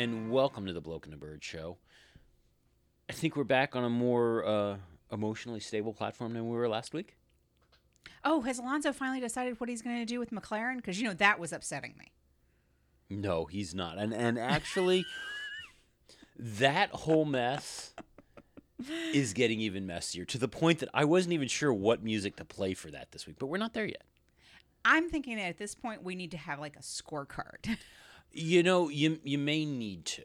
And welcome to the Bloke and the Bird Show. I think we're back on a more uh, emotionally stable platform than we were last week. Oh, has Alonso finally decided what he's going to do with McLaren? Because you know that was upsetting me. No, he's not. And and actually, that whole mess is getting even messier to the point that I wasn't even sure what music to play for that this week. But we're not there yet. I'm thinking that at this point we need to have like a scorecard. You know, you you may need to.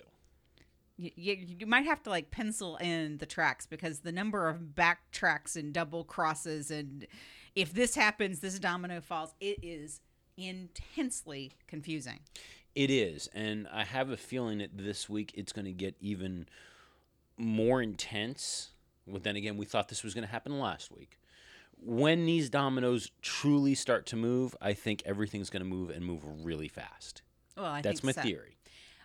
You, you, you might have to like pencil in the tracks because the number of backtracks and double crosses and if this happens, this domino falls. It is intensely confusing. It is, and I have a feeling that this week it's going to get even more intense. But then again, we thought this was going to happen last week. When these dominoes truly start to move, I think everything's going to move and move really fast. Well, I That's my so. theory.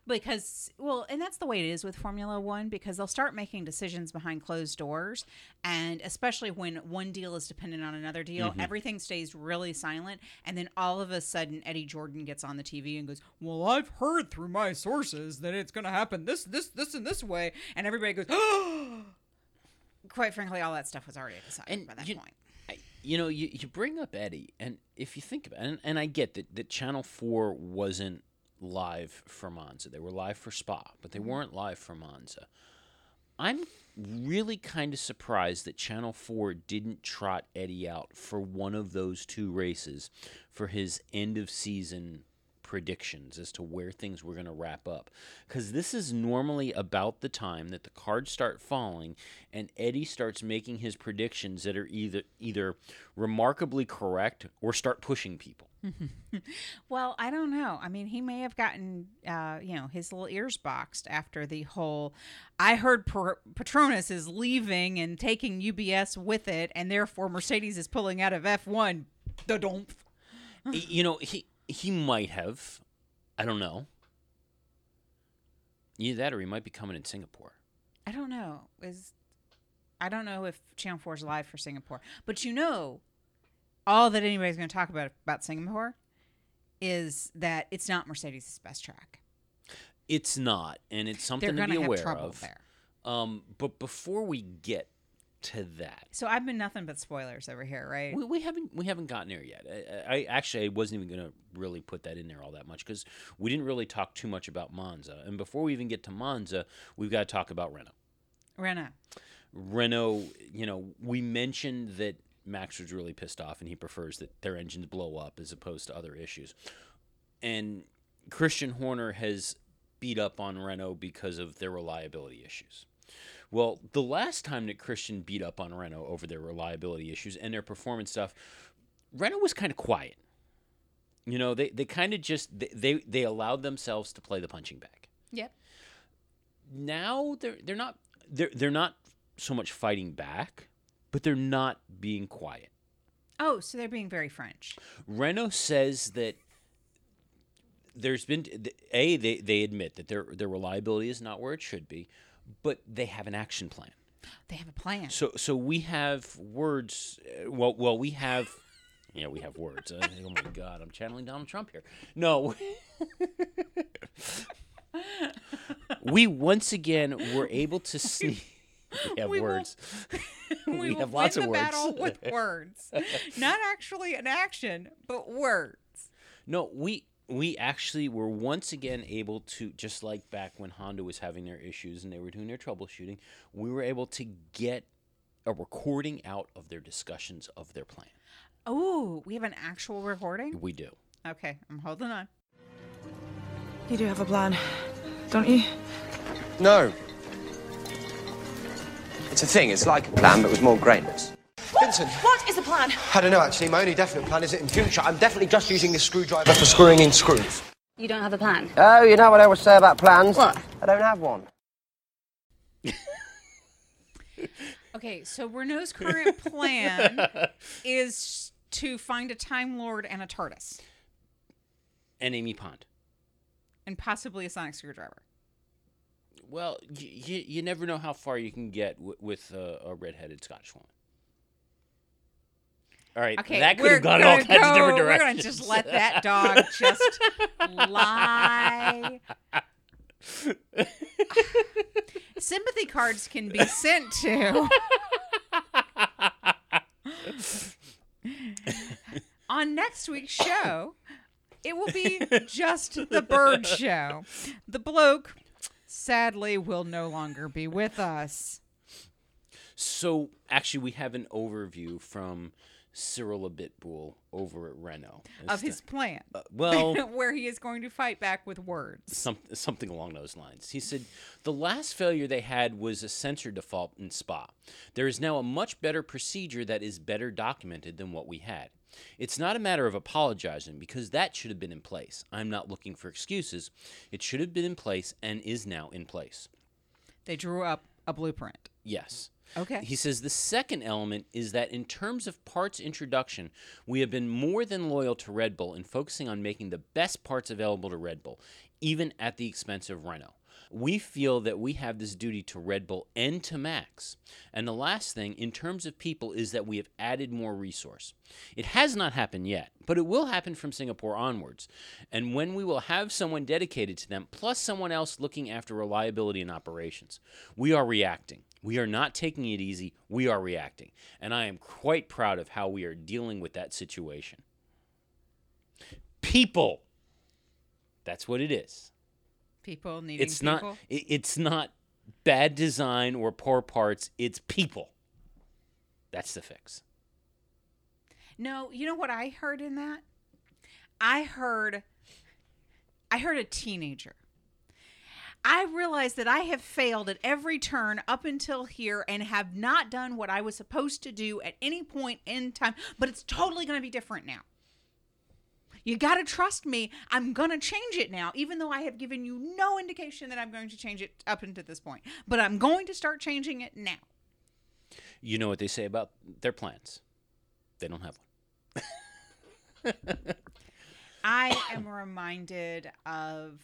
because well and that's the way it is with formula one because they'll start making decisions behind closed doors and especially when one deal is dependent on another deal Mm-hmm. everything stays really silent and then all of a sudden eddie jordan gets on the tv and goes well i've heard through my sources that it's going to happen this this this and this way and everybody goes "Oh." quite frankly all that stuff was already decided And by that you- point you know, you, you bring up Eddie, and if you think about it, and, and I get that, that Channel 4 wasn't live for Monza. They were live for Spa, but they weren't live for Monza. I'm really kind of surprised that Channel 4 didn't trot Eddie out for one of those two races for his end of season predictions as to where things were going to wrap up. Because this is normally about the time that the cards start falling and Eddie starts making his predictions that are either either remarkably correct or start pushing people. Well, I don't know. I mean, he may have gotten, uh, you know, his little ears boxed after the whole. I heard per- Petronas is leaving and taking UBS with it, and therefore Mercedes is pulling out of F1. The don't. You know, he he might have. I don't know. Either that or he might be coming in Singapore. I don't know. Is I don't know if Channel Four is live for Singapore, but you know, all that anybody's going to talk about about Singapore is that it's not Mercedes' best track. It's not, and it's something to be aware trouble of. there. Um, but before we get to that, So I've been nothing but spoilers over here, right? we, we haven't we haven't gotten there yet. I, I actually I wasn't even going to really put that in there all that much because we didn't really talk too much about Monza. And before we even get to Monza, we've got to talk about Renault. Renault. Renault, you know, we mentioned that Max was really pissed off and he prefers that their engines blow up as opposed to other issues. And Christian Horner has beat up on Renault because of their reliability issues. Well, the last time that Christian beat up on Renault over their reliability issues and their performance stuff, Renault was kind of quiet. You know, they, they kind of just they, they they allowed themselves to play the punching bag Yep. now they're they're not they're they're not so much fighting back, but they're not being quiet. Oh, so they're being very French. Renault says that there's been a they they admit that their their reliability is not where it should be, but they have an action plan. They have a plan. So so we have words. uh, Well well we have. Yeah, we have words. Uh, oh my God, I'm channeling Donald Trump here. No, we once again were able to see. We have We will- words. we, we will have lots win of the words. battle with words, not actually an action, but words. No, we we actually were once again able to just like back when Honda was having their issues and they were doing their troubleshooting, we were able to get a recording out of their discussions of their plan. Oh, we have an actual recording. We do. Okay, I'm holding on. You do have a plan, don't you? No. It's a thing. It's like a plan, but with more grayness. Vincent, What is the plan? I don't know actually. My only definite plan is that in future I'm definitely just using this screwdriver for screwing in screws. You don't have a plan. Oh, you know what I always say about plans? What? I don't have one. Okay, so Renault's current plan is to find a Time Lord and a TARDIS, And Amy Pond. and possibly a sonic screwdriver. Well, you, you, you never know how far you can get w- with uh, a redheaded Scottish woman. All right, Okay, that could have gone all kinds of go- different We're gonna just let that dog just lie Sympathy cards can be sent to. On next week's show, it will be just the bird show. The bloke, sadly, will no longer be with us. So actually, we have an overview from Cyril Abiteboul over at Renault Of his plan, uh, well, where he is going to fight back with words. some, something along those lines. He said the last failure they had was a sensor default in Spa. There is now a much better procedure that is better documented than what we had. It's not a matter of apologizing because that should have been in place. I'm not looking for excuses. It should have been in place and is now in place. They drew up a blueprint. Yes. Okay. He says the second element is that in terms of parts introduction, we have been more than loyal to Red Bull in focusing on making the best parts available to Red Bull, even at the expense of Renault. We feel that we have this duty to Red Bull and to Max. And the last thing, in terms of people, is that we have added more resource. It has not happened yet, but it will happen from Singapore onwards. And when we will have someone dedicated to them, plus someone else looking after reliability and operations, we are reacting. We are not taking it easy. We are reacting. And I am quite proud of how we are dealing with that situation. People. That's what it is. People needing It's people. not it's not bad design or poor parts. It's people. That's the fix. No, you know what I heard in that? I heard I heard a teenager. I realized that I have failed at every turn up until here and have not done what I was supposed to do at any point in time, but it's totally going to be different now. You got to trust me. I'm going to change it now, even though I have given you no indication that I'm going to change it up until this point. But I'm going to start changing it now. You know what they say about their plans. They don't have one. I am reminded of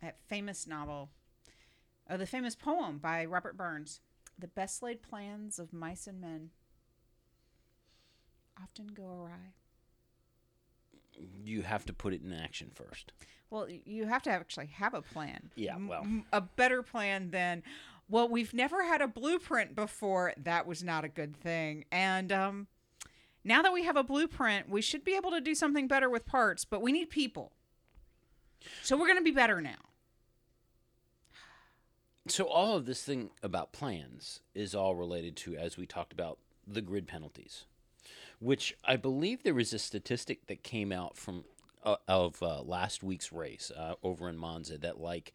that famous novel, of the famous poem by Robert Burns, "The best laid plans of mice and men often go awry." You have to put it in action first. Well, you have to actually have a plan. Yeah, well. a better plan than, well, we've never had a blueprint before. That was not a good thing. And um, now that we have a blueprint, we should be able to do something better with parts, but we need people. So we're going to be better now. So all of this thing about plans is all related to, as we talked about, the grid penalties, which I believe there was a statistic that came out from uh, of uh, last week's race uh, over in Monza that like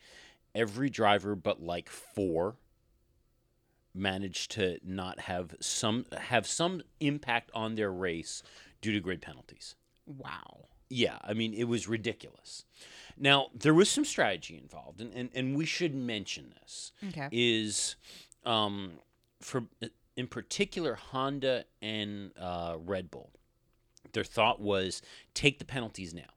every driver but like four managed to not have some have some impact on their race due to grid penalties. Wow. Yeah, I mean, it was ridiculous. Now, there was some strategy involved, and, and, and we should mention this. Okay. Is um, for in particular Honda and uh, Red Bull, their thought was take the penalties now,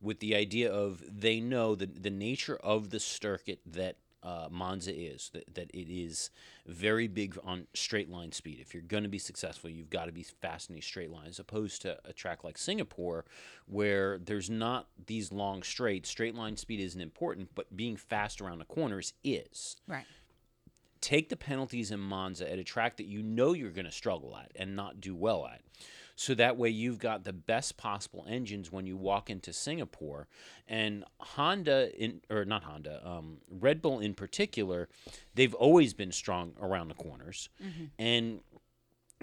with the idea of they know the the nature of the circuit that uh, Monza is that, that it is very big on straight line speed. If you're going to be successful, you've got to be fast in these straight lines, opposed to a track like Singapore, where there's not these long straights. Straight line speed isn't important, but being fast around the corners is Right. Take the penalties in Monza at a track that you know you're going to struggle at and not do well at. So that way you've got the best possible engines when you walk into Singapore. And Honda in or not Honda, um, Red Bull in particular, they've always been strong around the corners. And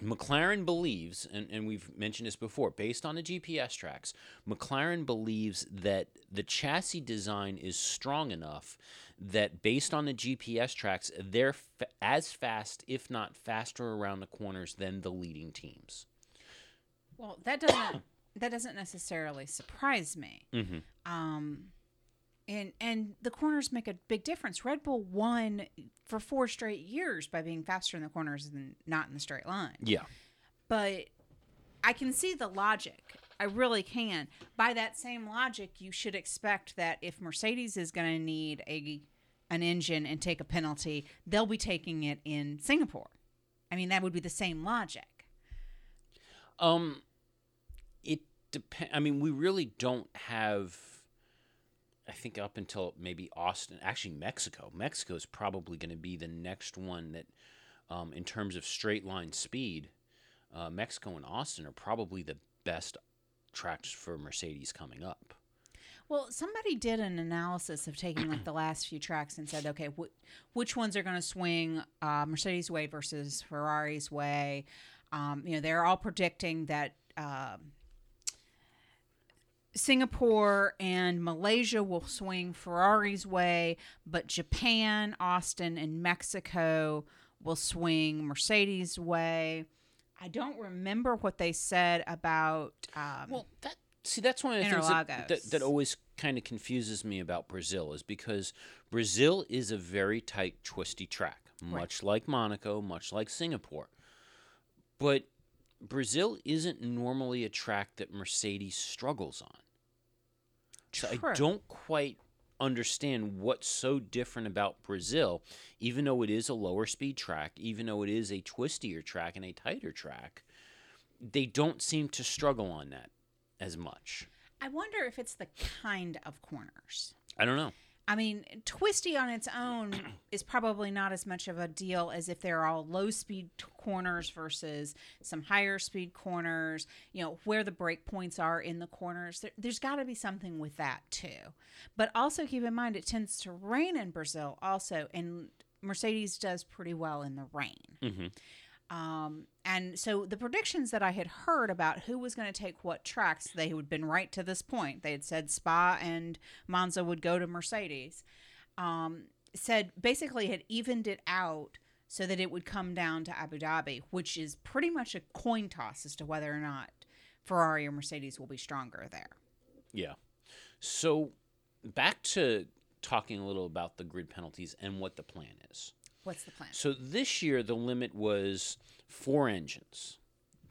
McLaren believes, and, and we've mentioned this before, based on the GPS tracks, McLaren believes that the chassis design is strong enough that based on the GPS tracks, they're fa- as fast, if not faster, around the corners than the leading teams. Well, that doesn't that doesn't necessarily surprise me. Mm-hmm. Um, and and the corners make a big difference. Red Bull won for four straight years by being faster in the corners than not in the straight line. Yeah. But I can see the logic. I really can. By that same logic, you should expect that if Mercedes is going to need a an engine and take a penalty, they'll be taking it in Singapore. I mean, that would be the same logic. Um, it depends. I mean, we really don't have I think up until maybe Austin, actually Mexico. Mexico is probably going to be the next one that, um, in terms of straight line speed, uh, Mexico and Austin are probably the best tracks for Mercedes coming up. Well, somebody did an analysis of taking like the last few tracks and said, okay, wh- which ones are going to swing uh, Mercedes way versus Ferrari's way? Um, you know, they're all predicting that um Singapore and Malaysia will swing Ferrari's way, but Japan, Austin, and Mexico will swing Mercedes' way. I don't remember what they said about. Um, Well, that see that's one of the things that, that, that always kind of confuses me about Brazil is because Brazil is a very tight, twisty track, much like Monaco, much like Singapore. But Brazil isn't normally a track that Mercedes struggles on. So I don't quite understand what's so different about Brazil, even though it is a lower speed track, even though it is a twistier track and a tighter track. They don't seem to struggle on that as much. I wonder if it's the kind of corners. I don't know. I mean, twisty on its own is probably not as much of a deal as if they're all low speed t- corners versus some higher speed corners, you know, where the break points are in the corners. There, there's got to be something with that too. But also keep in mind it tends to rain in Brazil also, and Mercedes does pretty well in the rain. Mm-hmm. Um, and so the predictions that I had heard about who was going to take what tracks, they had been right to this point. They had said Spa and Monza would go to Mercedes. Um, said basically had evened it out so that it would come down to Abu Dhabi, which is pretty much a coin toss as to whether or not Ferrari or Mercedes will be stronger there. Yeah. So back to talking a little about the grid penalties and what the plan is. What's the plan? So this year the limit was four engines.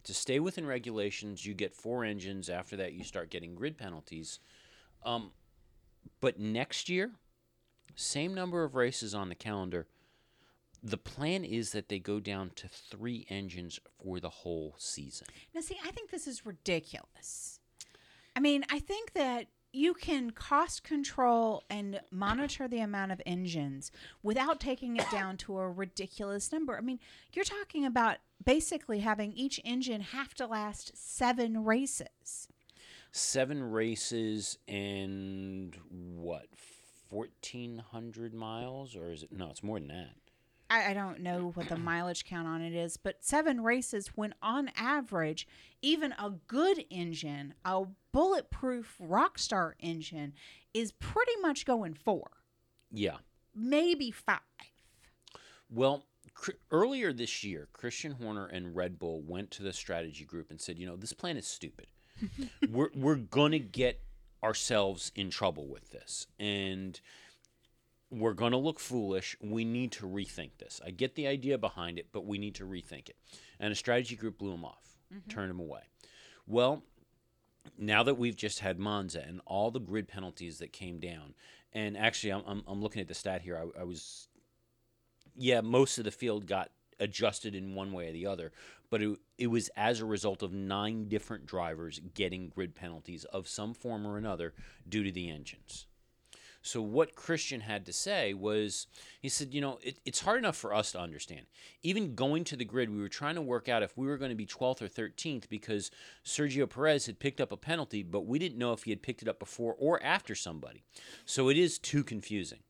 To stay within regulations, you get four engines. After that, you start getting grid penalties. Um, but next year, same number of races on the calendar. The plan is that they go down to three engines for the whole season. Now, see, I think this is ridiculous. I mean, I think that you can cost control and monitor the amount of engines without taking it down to a ridiculous number. I mean, you're talking about basically having each engine have to last seven races. seven races and what 1400 miles or is it no it's more than that I, I don't know what the mileage count on it is, but seven races when on average, even a good engine, a bulletproof Rockstar engine, is pretty much going four, yeah. Maybe five. well cr- earlier this year christian horner and red bull went to the strategy group and said you know this plan is stupid. We're, we're gonna get ourselves in trouble with this. And we're going to look foolish. We need to rethink this. I get the idea behind it, but we need to rethink it. And a strategy group blew him off, mm-hmm. turned him away. Well, now that we've just had Monza and all the grid penalties that came down, and actually, I'm, I'm, I'm looking at the stat here. I, I was, yeah, most of the field got adjusted in one way or the other, but it, it was as a result of nine different drivers getting grid penalties of some form or another due to the engines. So what Christian had to say was, he said, you know, it, it's hard enough for us to understand. Even going to the grid, we were trying to work out if we were going to be 12th or 13th because Sergio Perez had picked up a penalty, but we didn't know if he had picked it up before or after somebody. So it is too confusing.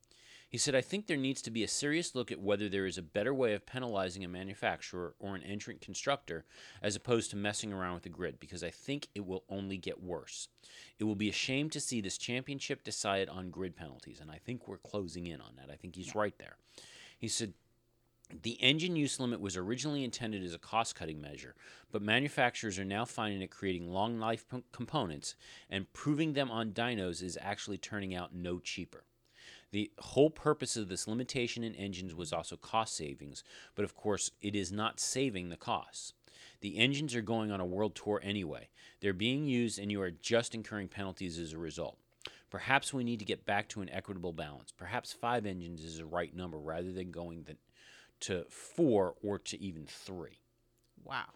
He said, I think there needs to be a serious look at whether there is a better way of penalizing a manufacturer or an entrant constructor as opposed to messing around with the grid because I think it will only get worse. It will be a shame to see this championship decided on grid penalties, and I think we're closing in on that. I think he's right there. He said, the engine use limit was originally intended as a cost cutting measure, but manufacturers are now finding it creating long life p- components, and proving them on dynos is actually turning out no cheaper. The whole purpose of this limitation in engines was also cost savings, but of course, it is not saving the costs. The engines are going on a world tour anyway. They're being used, and you are just incurring penalties as a result. Perhaps we need to get back to an equitable balance. Perhaps five engines is the right number rather than going the, to four or to even three. Wow.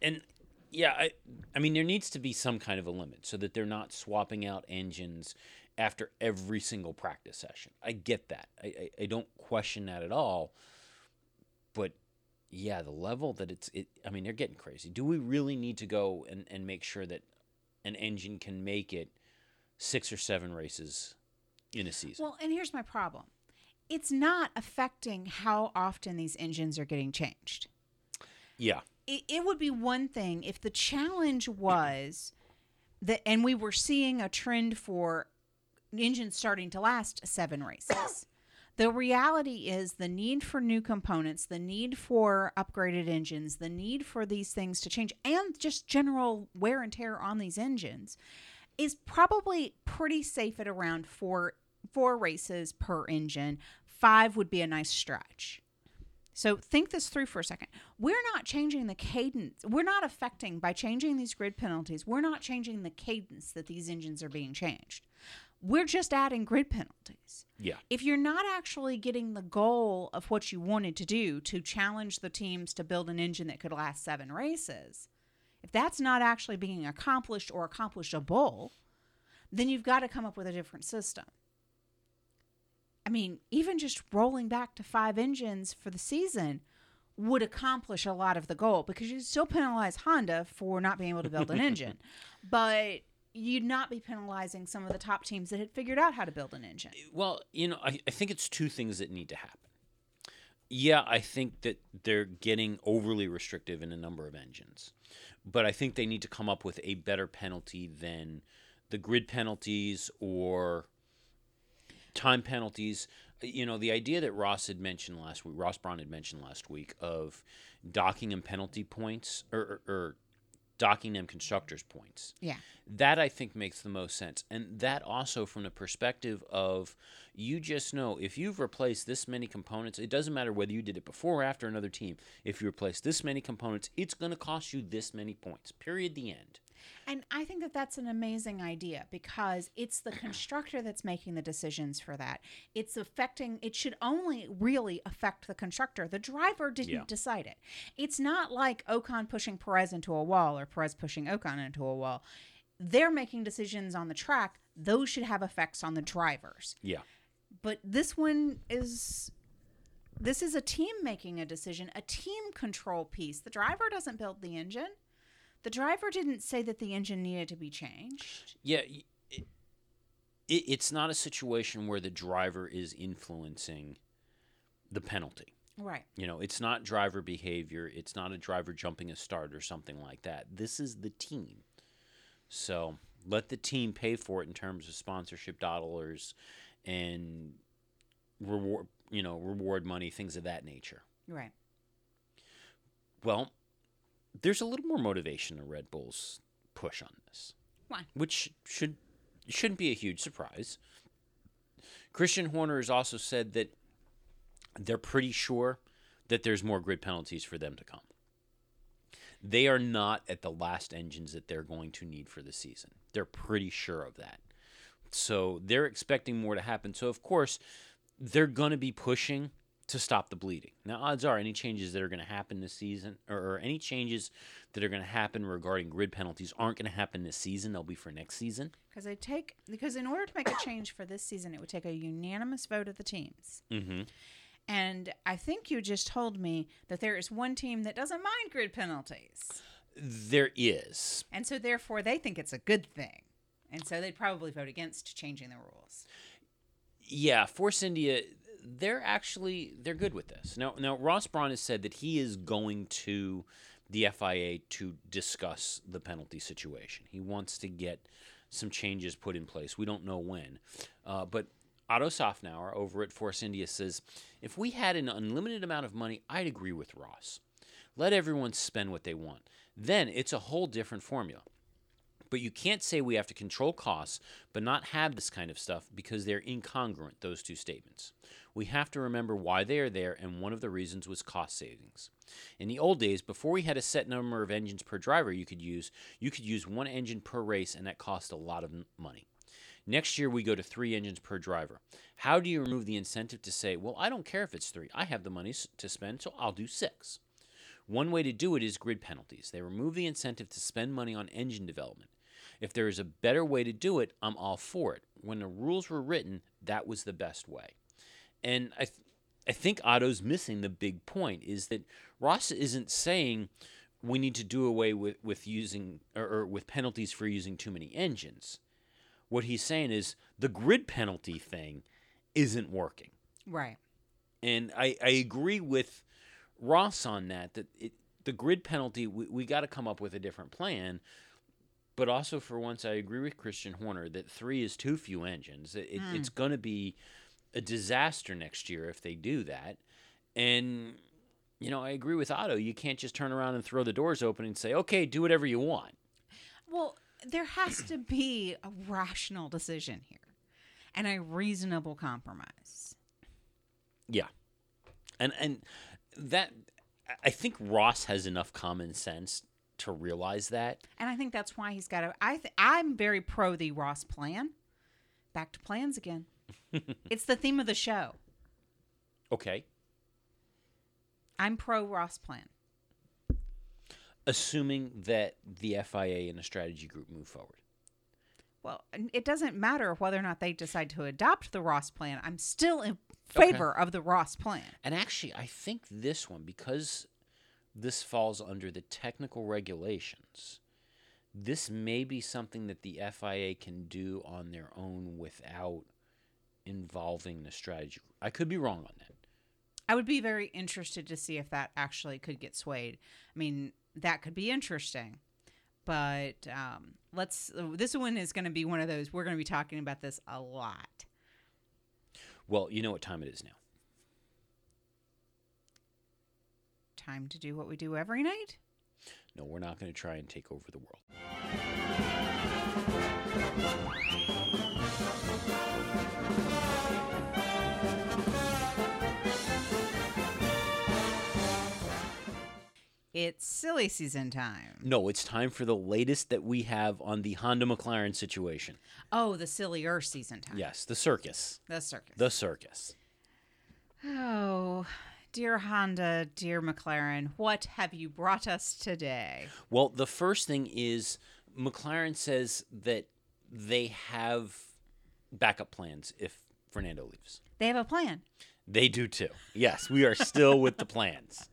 And yeah, I, I mean, there needs to be some kind of a limit so that they're not swapping out engines after every single practice session. I get that. I, I, I don't question that at all. But yeah, the level that it's it I mean, they're getting crazy. Do we really need to go and, and make sure that an engine can make it six or seven races in a season? Well, and here's my problem. It's not affecting how often these engines are getting changed. yeah. it, it would be one thing if the challenge was that and we were seeing a trend for engines starting to last seven races the reality is the need for new components the need for upgraded engines the need for these things to change and just general wear and tear on these engines is probably pretty safe at around four four races per engine five would be a nice stretch so think this through for a second. We're not changing the cadence. We're not affecting by changing these grid penalties. We're not changing the cadence that these engines are being changed. We're just adding grid penalties. Yeah. If you're not actually getting the goal of what you wanted to do to challenge the teams to build an engine that could last 7 races, if that's not actually being accomplished or accomplishable, then you've got to come up with a different system. I mean, even just rolling back to five engines for the season would accomplish a lot of the goal because you still penalize Honda for not being able to build an engine, but you'd not be penalizing some of the top teams that had figured out how to build an engine. Well, you know, I, I think it's two things that need to happen. Yeah, I think that they're getting overly restrictive in a number of engines, but I think they need to come up with a better penalty than the grid penalties or time penalties. You know, the idea that Ross had mentioned last week, Ross Brawn had mentioned last week of docking and penalty points or, or, or docking them constructors points. Yeah. That I think makes the most sense. And that also from the perspective of you just know if you've replaced this many components, it doesn't matter whether you did it before or after another team. If you replace this many components, it's going to cost you this many points. Period. The end. And I think that that's an amazing idea because it's the constructor that's making the decisions for that. It's affecting, it should only really affect the constructor. The driver didn't Yeah. decide it. It's not like Ocon pushing Perez into a wall or Perez pushing Ocon into a wall. They're making decisions on the track. Those should have effects on the drivers. Yeah. But this one is. This is a team making a decision, a team control piece. The driver doesn't build the engine. The driver didn't say that the engine needed to be changed. Yeah. It, it, it's not a situation where the driver is influencing the penalty. Right. You know, it's not driver behavior. It's not a driver jumping a start or something like that. This is the team. So let the team pay for it in terms of sponsorship dollars and reward, you know, reward money, things of that nature. Right. Well, there's a little more motivation to Red Bull's push on this, Why? which should shouldn't be a huge surprise. Christian Horner has also said that they're pretty sure that there's more grid penalties for them to come. They are not at the last engines that they're going to need for the season. They're pretty sure of that. So they're expecting more to happen. So, of course, they're going to be pushing to stop the bleeding. Now, odds are any changes that are going to happen this season, or, or any changes that are going to happen regarding grid penalties, aren't going to happen this season. They'll be for next season. Because they take because in order to make a change for this season, it would take a unanimous vote of the teams. Mm-hmm. And I think you just told me that there is one team that doesn't mind grid penalties, There is. and so therefore they think it's a good thing, and so they'd probably vote against changing the rules. Yeah, Force India, they're actually they're good with this. Now, now Ross Brawn has said that he is going to the FIA to discuss the penalty situation. He wants to get some changes put in place. We don't know when, uh, but Otto Szafnauer over at Force India says, if we had an unlimited amount of money, I'd agree with Ross. Let everyone spend what they want. Then it's a whole different formula. But you can't say we have to control costs but not have this kind of stuff because they're incongruent, those two statements. We have to remember why they are there, and one of the reasons was cost savings. In the old days, before we had a set number of engines per driver you could use, you could use one engine per race, and that cost a lot of money. Next year, we go to three engines per driver. How do you remove the incentive to say, well, I don't care if it's three, I have the money to spend, so I'll do six? One way to do it is grid penalties. They remove the incentive to spend money on engine development. If there is a better way to do it, I'm all for it. When the rules were written, that was the best way. And I, th- I think Otto's missing the big point is that Ross isn't saying we need to do away with, with using or, or with penalties for using too many engines. What he's saying is the grid penalty thing isn't working. Right. And I, I agree with Ross on that, that it, the grid penalty, we, we got to come up with a different plan. But also, for once, I agree with Christian Horner that three is too few engines. It, it- It's hmm. going to be a disaster next year if they do that. And, you know, I agree with Otto. You can't just turn around and throw the doors open and say, okay, do whatever you want. Well, there has to be a rational decision here and a reasonable compromise. Yeah, and and that I think Ross has enough common sense to realize that. And I think that's why he's got to. I th- I'm very pro the Ross plan. Back to plans again. it's the theme of the show. Okay, I'm pro Ross plan. assuming that the FIA and the strategy group move forward. Well, it doesn't matter whether or not they decide to adopt the Ross plan. I'm still in Okay. favor of the Ross plan. And actually, I think this one because this falls under the technical regulations. This may be something that the FIA can do on their own without involving the strategy. I could be wrong on that. I would be very interested to see if that actually could get swayed. I mean, that could be interesting. But um, let's. This one is going to be one of those. We're going to be talking about this a lot. Well, you know what time it is now. Time to do what we do every night. No, we're not going to try and take over the world. It's silly season time. No, it's time for the latest that we have on the Honda McLaren situation. Oh, the sillier season time. Yes, the circus. The circus. The circus. oh, dear Honda, dear McLaren, what have you brought us today? Well, the first thing is McLaren says that they have backup plans if Fernando leaves. They have a plan. They do too. Yes, we are still with the plans.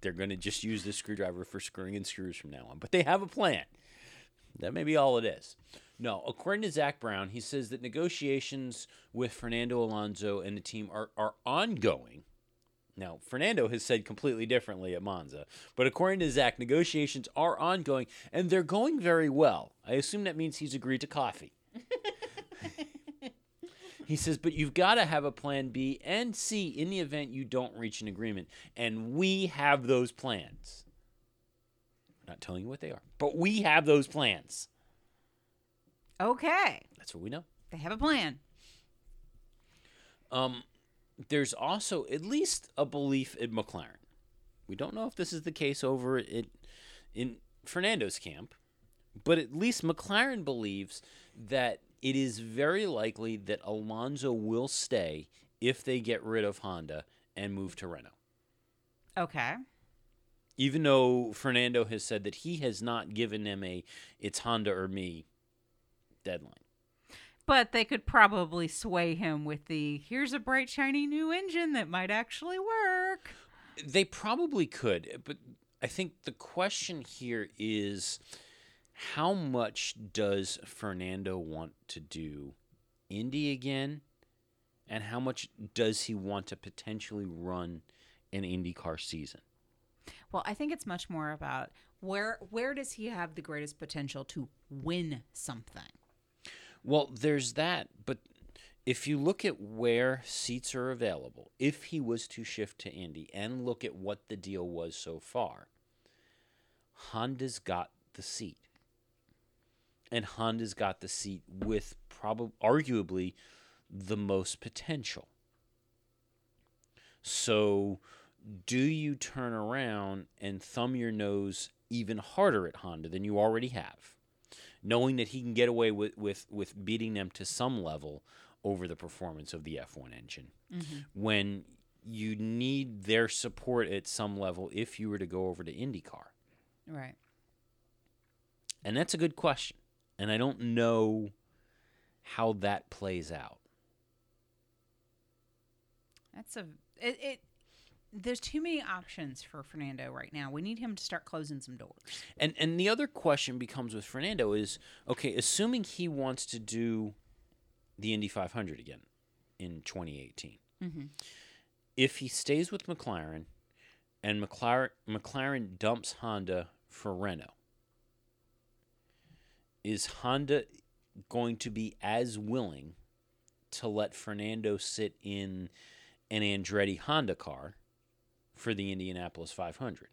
They're going to just use this screwdriver for screwing in screws from now on, but they have a plan. That may be all it is. No, according to Zak Brown, he says that negotiations with Fernando Alonso and the team are, are ongoing. Now, Fernando has said completely differently at Monza, but according to Zak, negotiations are ongoing and they're going very well. I assume that means he's agreed to coffee. He says, but you've got to have a plan B and C in the event you don't reach an agreement. And we have those plans. I'm not telling you what they are, but we have those plans. Okay. That's what we know. They have a plan. Um, there's also at least a belief in McLaren. We don't know if this is the case over at, in Fernando's camp, but at least McLaren believes that it is very likely that Alonso will stay if they get rid of Honda and move to Renault. Okay. Even though Fernando has said that he has not given them a it's Honda or me deadline. But they could probably sway him with the here's a bright, shiny new engine that might actually work. They probably could, but I think the question here is how much does Fernando want to do Indy again? And how much does he want to potentially run an IndyCar season? Well, I think it's much more about where where does he have the greatest potential to win something? Well, there's that, but if you look at where seats are available, if he was to shift to Indy and look at what the deal was so far, Honda's got the seat. And Honda's got the seat with probably arguably the most potential. So, do you turn around and thumb your nose even harder at Honda than you already have? Knowing that he can get away with, with, with beating them to some level over the performance of the F1 engine. Mm-hmm. When you need their support at some level if you were to go over to IndyCar. Right. And that's a good question. And I don't know how that plays out. That's a it, it. There's too many options for Fernando right now. We need him to start closing some doors. And and the other question becomes with Fernando is okay, assuming he wants to do the Indy 500 again in 2018. Mm-hmm. If he stays with McLaren and McLaren McLaren dumps Honda for Renault, is Honda going to be as willing to let Fernando sit in an Andretti Honda car for the Indianapolis 500?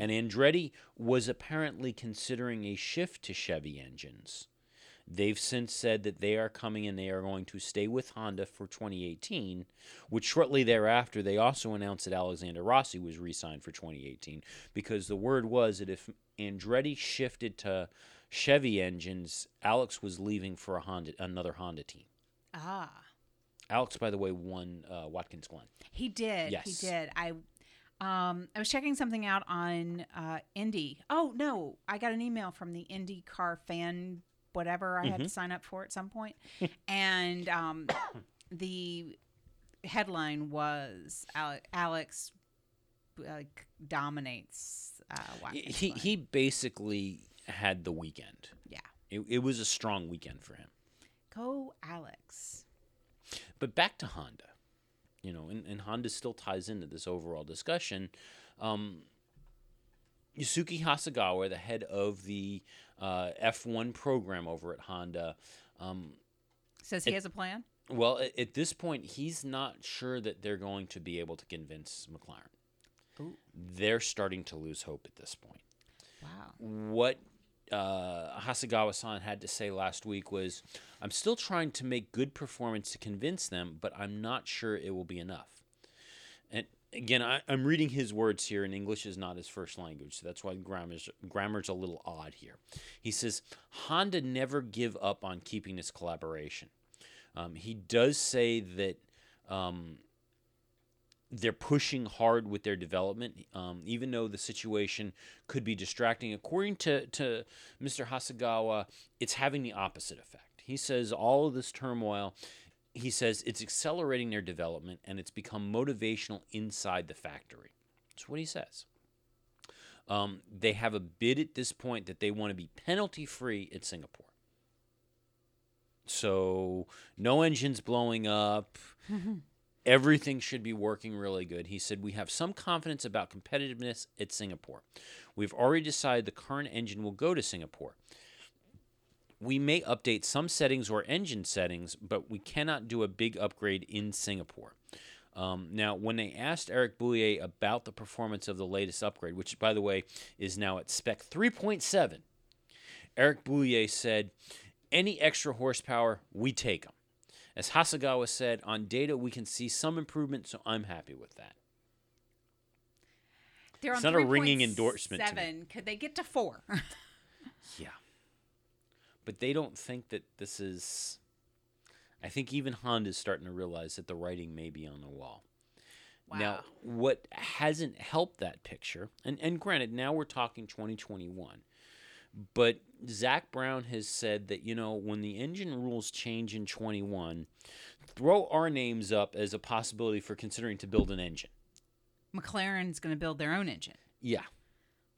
And Andretti was apparently considering a shift to Chevy engines. They've since said that they are coming and they are going to stay with Honda for 2018, which shortly thereafter they also announced that Alexander Rossi was re signed for 2018 because the word was that if Andretti shifted to Chevy engines, Alex was leaving for a Honda, another Honda team. Ah, Alex, by the way, won uh, Watkins Glen. he did. Yes. He did. I um I was checking something out on uh Indy. Oh no, I got an email from the Indy car fan whatever I had to sign up for at some point. and um the headline was Alex like dominates uh Watkins He, Glen. he basically had the weekend. yeah. It, it was a strong weekend for him. Go Alex. But back to Honda, you know, and, and Honda still ties into this overall discussion. Um, Yusuke Hasegawa, the head of the uh, F1 program over at Honda, um, Says he has a plan? well, at, at this point, he's not sure that they're going to be able to convince McLaren. They're starting to lose hope at this point. Wow. what uh, Hasegawa-san had to say last week was, "I'm still trying to make good performance to convince them, but I'm not sure it will be enough." And again, I, I'm reading his words here, and English is not his first language, so that's why grammar's grammar's a little odd here. He says Honda never give up on keeping this collaboration. Um, he does say that. Um, they're pushing hard with their development, um, even though the situation could be distracting. According to, to Mr. Hasegawa, it's having the opposite effect. He says all of this turmoil, he says it's accelerating their development and it's become motivational inside the factory. That's what he says. Um, they have a bid at this point that they want to be penalty free at Singapore. So no engines blowing up. Everything should be working really good. He said, We have some confidence about competitiveness at Singapore. We've already decided the current engine will go to Singapore. We may update some settings or engine settings, but we cannot do a big upgrade in Singapore. Um, now, when they asked Eric Boullier about the performance of the latest upgrade, which, by the way, is now at spec 3.7, Eric Boullier said, Any extra horsepower, we take them. As Hasegawa said, on data we can see some improvement, so I'm happy with that. They're It's on not a ringing endorsement. Seven. Could they get to four? Yeah. But they don't think that this is. I think even Honda's starting to realize that the writing may be on the wall. Wow. Now, what hasn't helped that picture, and, and granted, now we're talking 2021, but Zak Brown has said that, you know, when the engine rules change in 21, throw our names up as a possibility for considering to build an engine. McLaren's going to build their own engine. Yeah,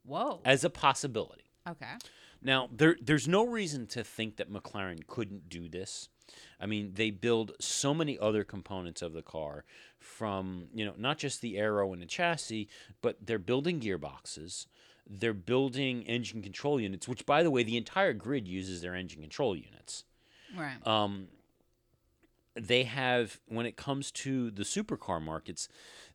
Whoa. as a possibility. okay. Now, there, there's no reason to think that McLaren couldn't do this. I mean, they build so many other components of the car from, you know, not just the aero and the chassis, but they're building gearboxes. They're building engine control units, which, by the way, the entire grid uses their engine control units. Right. Um, they have, when it comes to the supercar markets,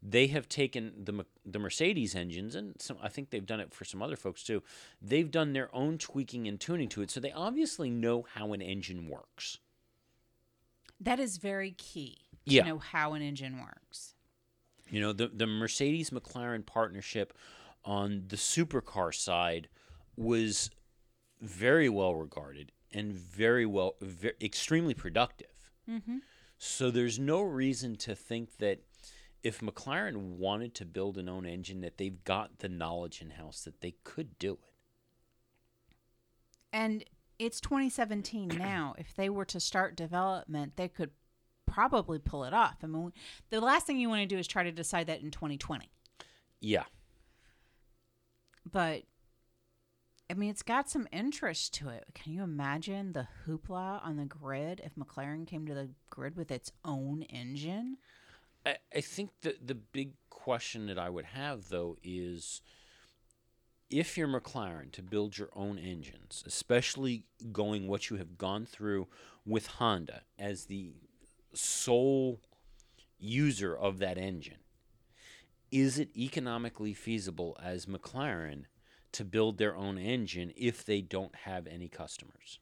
they have taken the the Mercedes engines, and some, I think they've done it for some other folks too. They've done their own tweaking and tuning to it, so they obviously know how an engine works. that is very key to Yeah. know how an engine works. You know, the the Mercedes McLaren partnership on the supercar side was very well regarded and very well, ve- extremely productive. Mm-hmm. So there's no reason to think that if McLaren wanted to build an own engine, that they've got the knowledge in house that they could do it. And it's 2017 now. If they were to start development, they could probably pull it off. I mean, the last thing you want to do is try to decide that in 2020. Yeah. But I mean, it's got some interest to it. Can you imagine the hoopla on the grid if McLaren came to the grid with its own engine? I, I think the the big question that I would have though is if you're McLaren to build your own engines, especially going what you have gone through with Honda as the sole user of that engine, is it economically feasible as McLaren to build their own engine if they don't have any customers?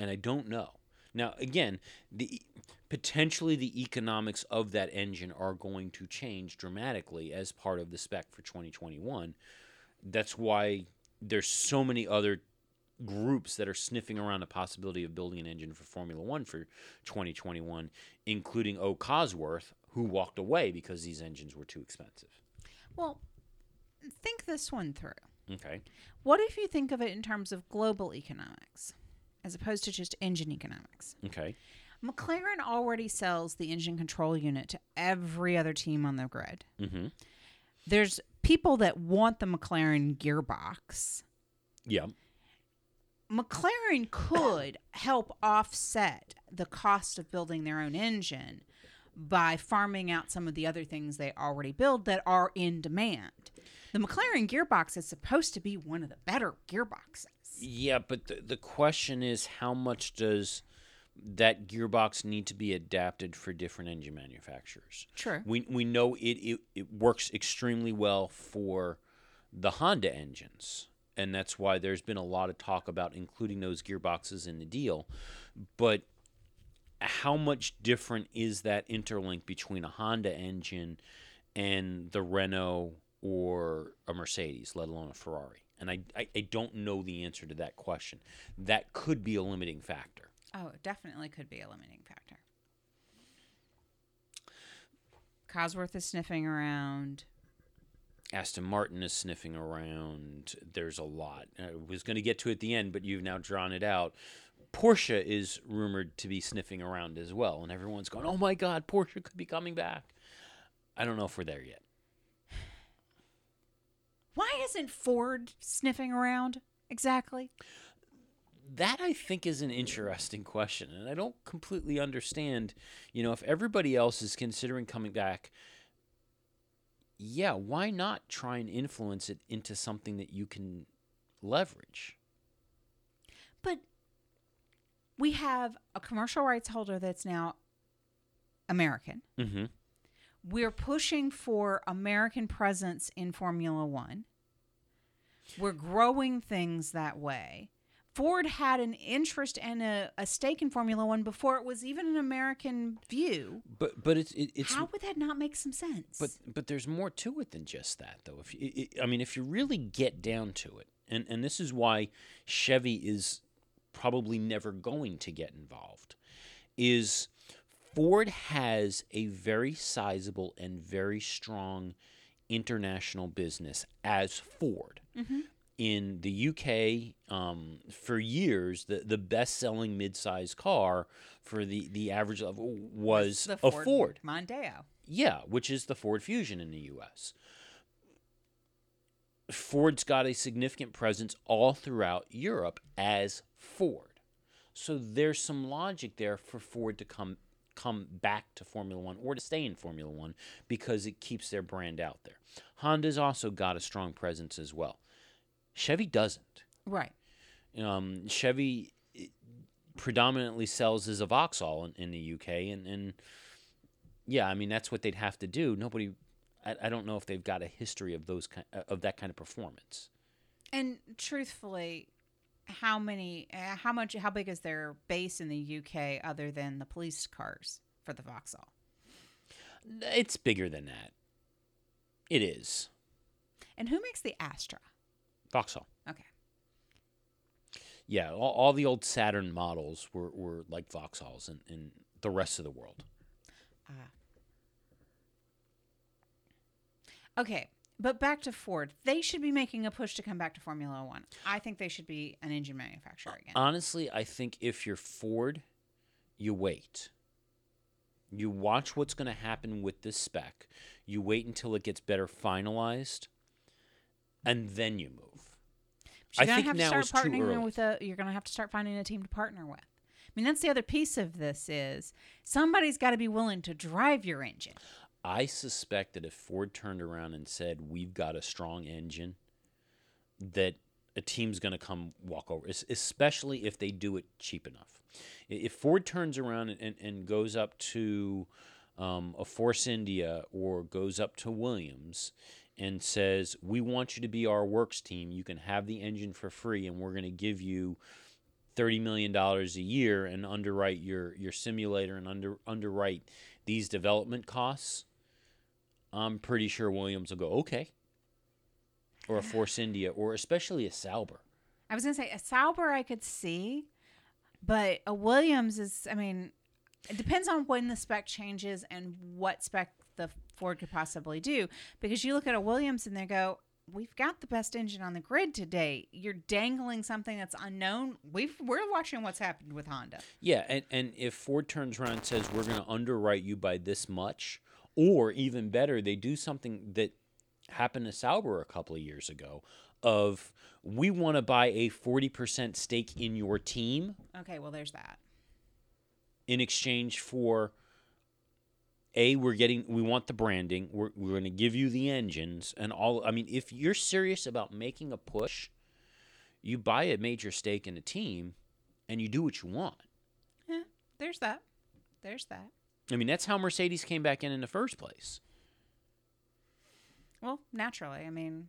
And I don't know. Now, again, the potentially the economics of that engine are going to change dramatically as part of the spec for 2021. That's why there's so many other groups that are sniffing around the possibility of building an engine for Formula One for 2021, including O. Cosworth, who walked away because these engines were too expensive. Well, think this one through. Okay. What if you think of it in terms of global economics as opposed to just engine economics? Okay. McLaren already sells the engine control unit to every other team on the grid. Mm-hmm. There's people that want the McLaren gearbox. Yeah. McLaren could help offset the cost of building their own engine by farming out some of the other things they already build that are in demand. The McLaren gearbox is supposed to be one of the better gearboxes. Yeah, but the, the question is how much does that gearbox need to be adapted for different engine manufacturers? Sure. We, we know it, it, it works extremely well for the Honda engines, and that's why there's been a lot of talk about including those gearboxes in the deal. But how much different is that interlink between a Honda engine and the Renault or a Mercedes, let alone a Ferrari? And I, I, I don't know the answer to that question. That could be a limiting factor. Oh, it definitely could be a limiting factor. Cosworth is sniffing around. Aston Martin is sniffing around. There's a lot. I was going to get to it at the end, but you've now drawn it out. Porsche is rumored to be sniffing around as well, and everyone's going, "Oh my God, Porsche could be coming back." I don't know if we're there yet. Why isn't Ford sniffing around exactly? That I think is an interesting question, and I don't completely understand. You know, if everybody else is considering coming back, yeah, why not try and influence it into something that you can leverage? But we have a commercial rights holder that's now American. Mm-hmm. We're pushing for American presence in Formula One. We're growing things that way. Ford had an interest and a, a stake in Formula One before it was even an American view. But but it's it, it's How would that not make some sense? But but there's more to it than just that, though. If you, I mean, if you really get down to it, and and this is why Chevy is probably never going to get involved, is Ford has a very sizable and very strong international business as Ford. In the UK, um, for years, the, the best selling mid-sized car for the, the average level was the a Ford. Mondeo. Yeah, which is the Ford Fusion in the US. Ford's got a significant presence all throughout Europe as Ford. So there's some logic there for Ford to come come back to Formula 1 or to stay in Formula 1 because it keeps their brand out there. Honda's also got a strong presence as well. Chevy doesn't. Right. Um, Chevy eh, predominantly sells as a Vauxhall in, in the UK, and, and yeah, I mean that's what they'd have to do. Nobody, I, I don't know if they've got a history of those ki- of that kind of performance. And truthfully, how many, uh, how much, how big is their base in the UK other than the police cars for the Vauxhall? It's bigger than that. It is And who makes the Astra? Vauxhall. Okay. Yeah, all, all the old Saturn models were, were like Vauxhalls in, in the rest of the world. Okay. But back to Ford, they should be making a push to come back to Formula One. I think they should be an engine manufacturer again. Honestly, I think if you're Ford, you wait. You watch what's going to happen with this spec. You wait until it gets better finalized, and then you move. But you're I gonna think have now to is start too partnering early. with a. You're gonna have to start finding a team to partner with. I mean, that's the other piece of this is somebody's got to be willing to drive your engine. I suspect that if Ford turned around and said, "We've got a strong engine," that a team's going to come walk over, especially if they do it cheap enough. If Ford turns around and, and, goes up to um, a Force India or goes up to Williams and says, "We want you to be our works team. You can have the engine for free, and we're going to give you." thirty million dollars a year and underwrite your your simulator and under underwrite these development costs, I'm pretty sure Williams will go okay. Or a Force India, or especially a Sauber. I was gonna say a Sauber I could see, but a Williams is. I mean, it depends on when the spec changes and what spec the Ford could possibly do. Because you look at a Williams and they go, "We've got the best engine on the grid today." You're dangling something that's unknown. We've we're watching what's happened with Honda. Yeah, and, and if Ford turns around and says we're going to underwrite you by this much, or even better, they do something that happened to Sauber a couple of years ago, of we want to buy a forty percent stake in your team Okay, well there's that. in exchange for a we're getting we want the branding we're, we're going to give you the engines and all i mean if you're serious about making a push you buy a major stake in a team and you do what you want Yeah, there's that. There's that. I mean that's how mercedes came back in in the first place Well, naturally, I mean,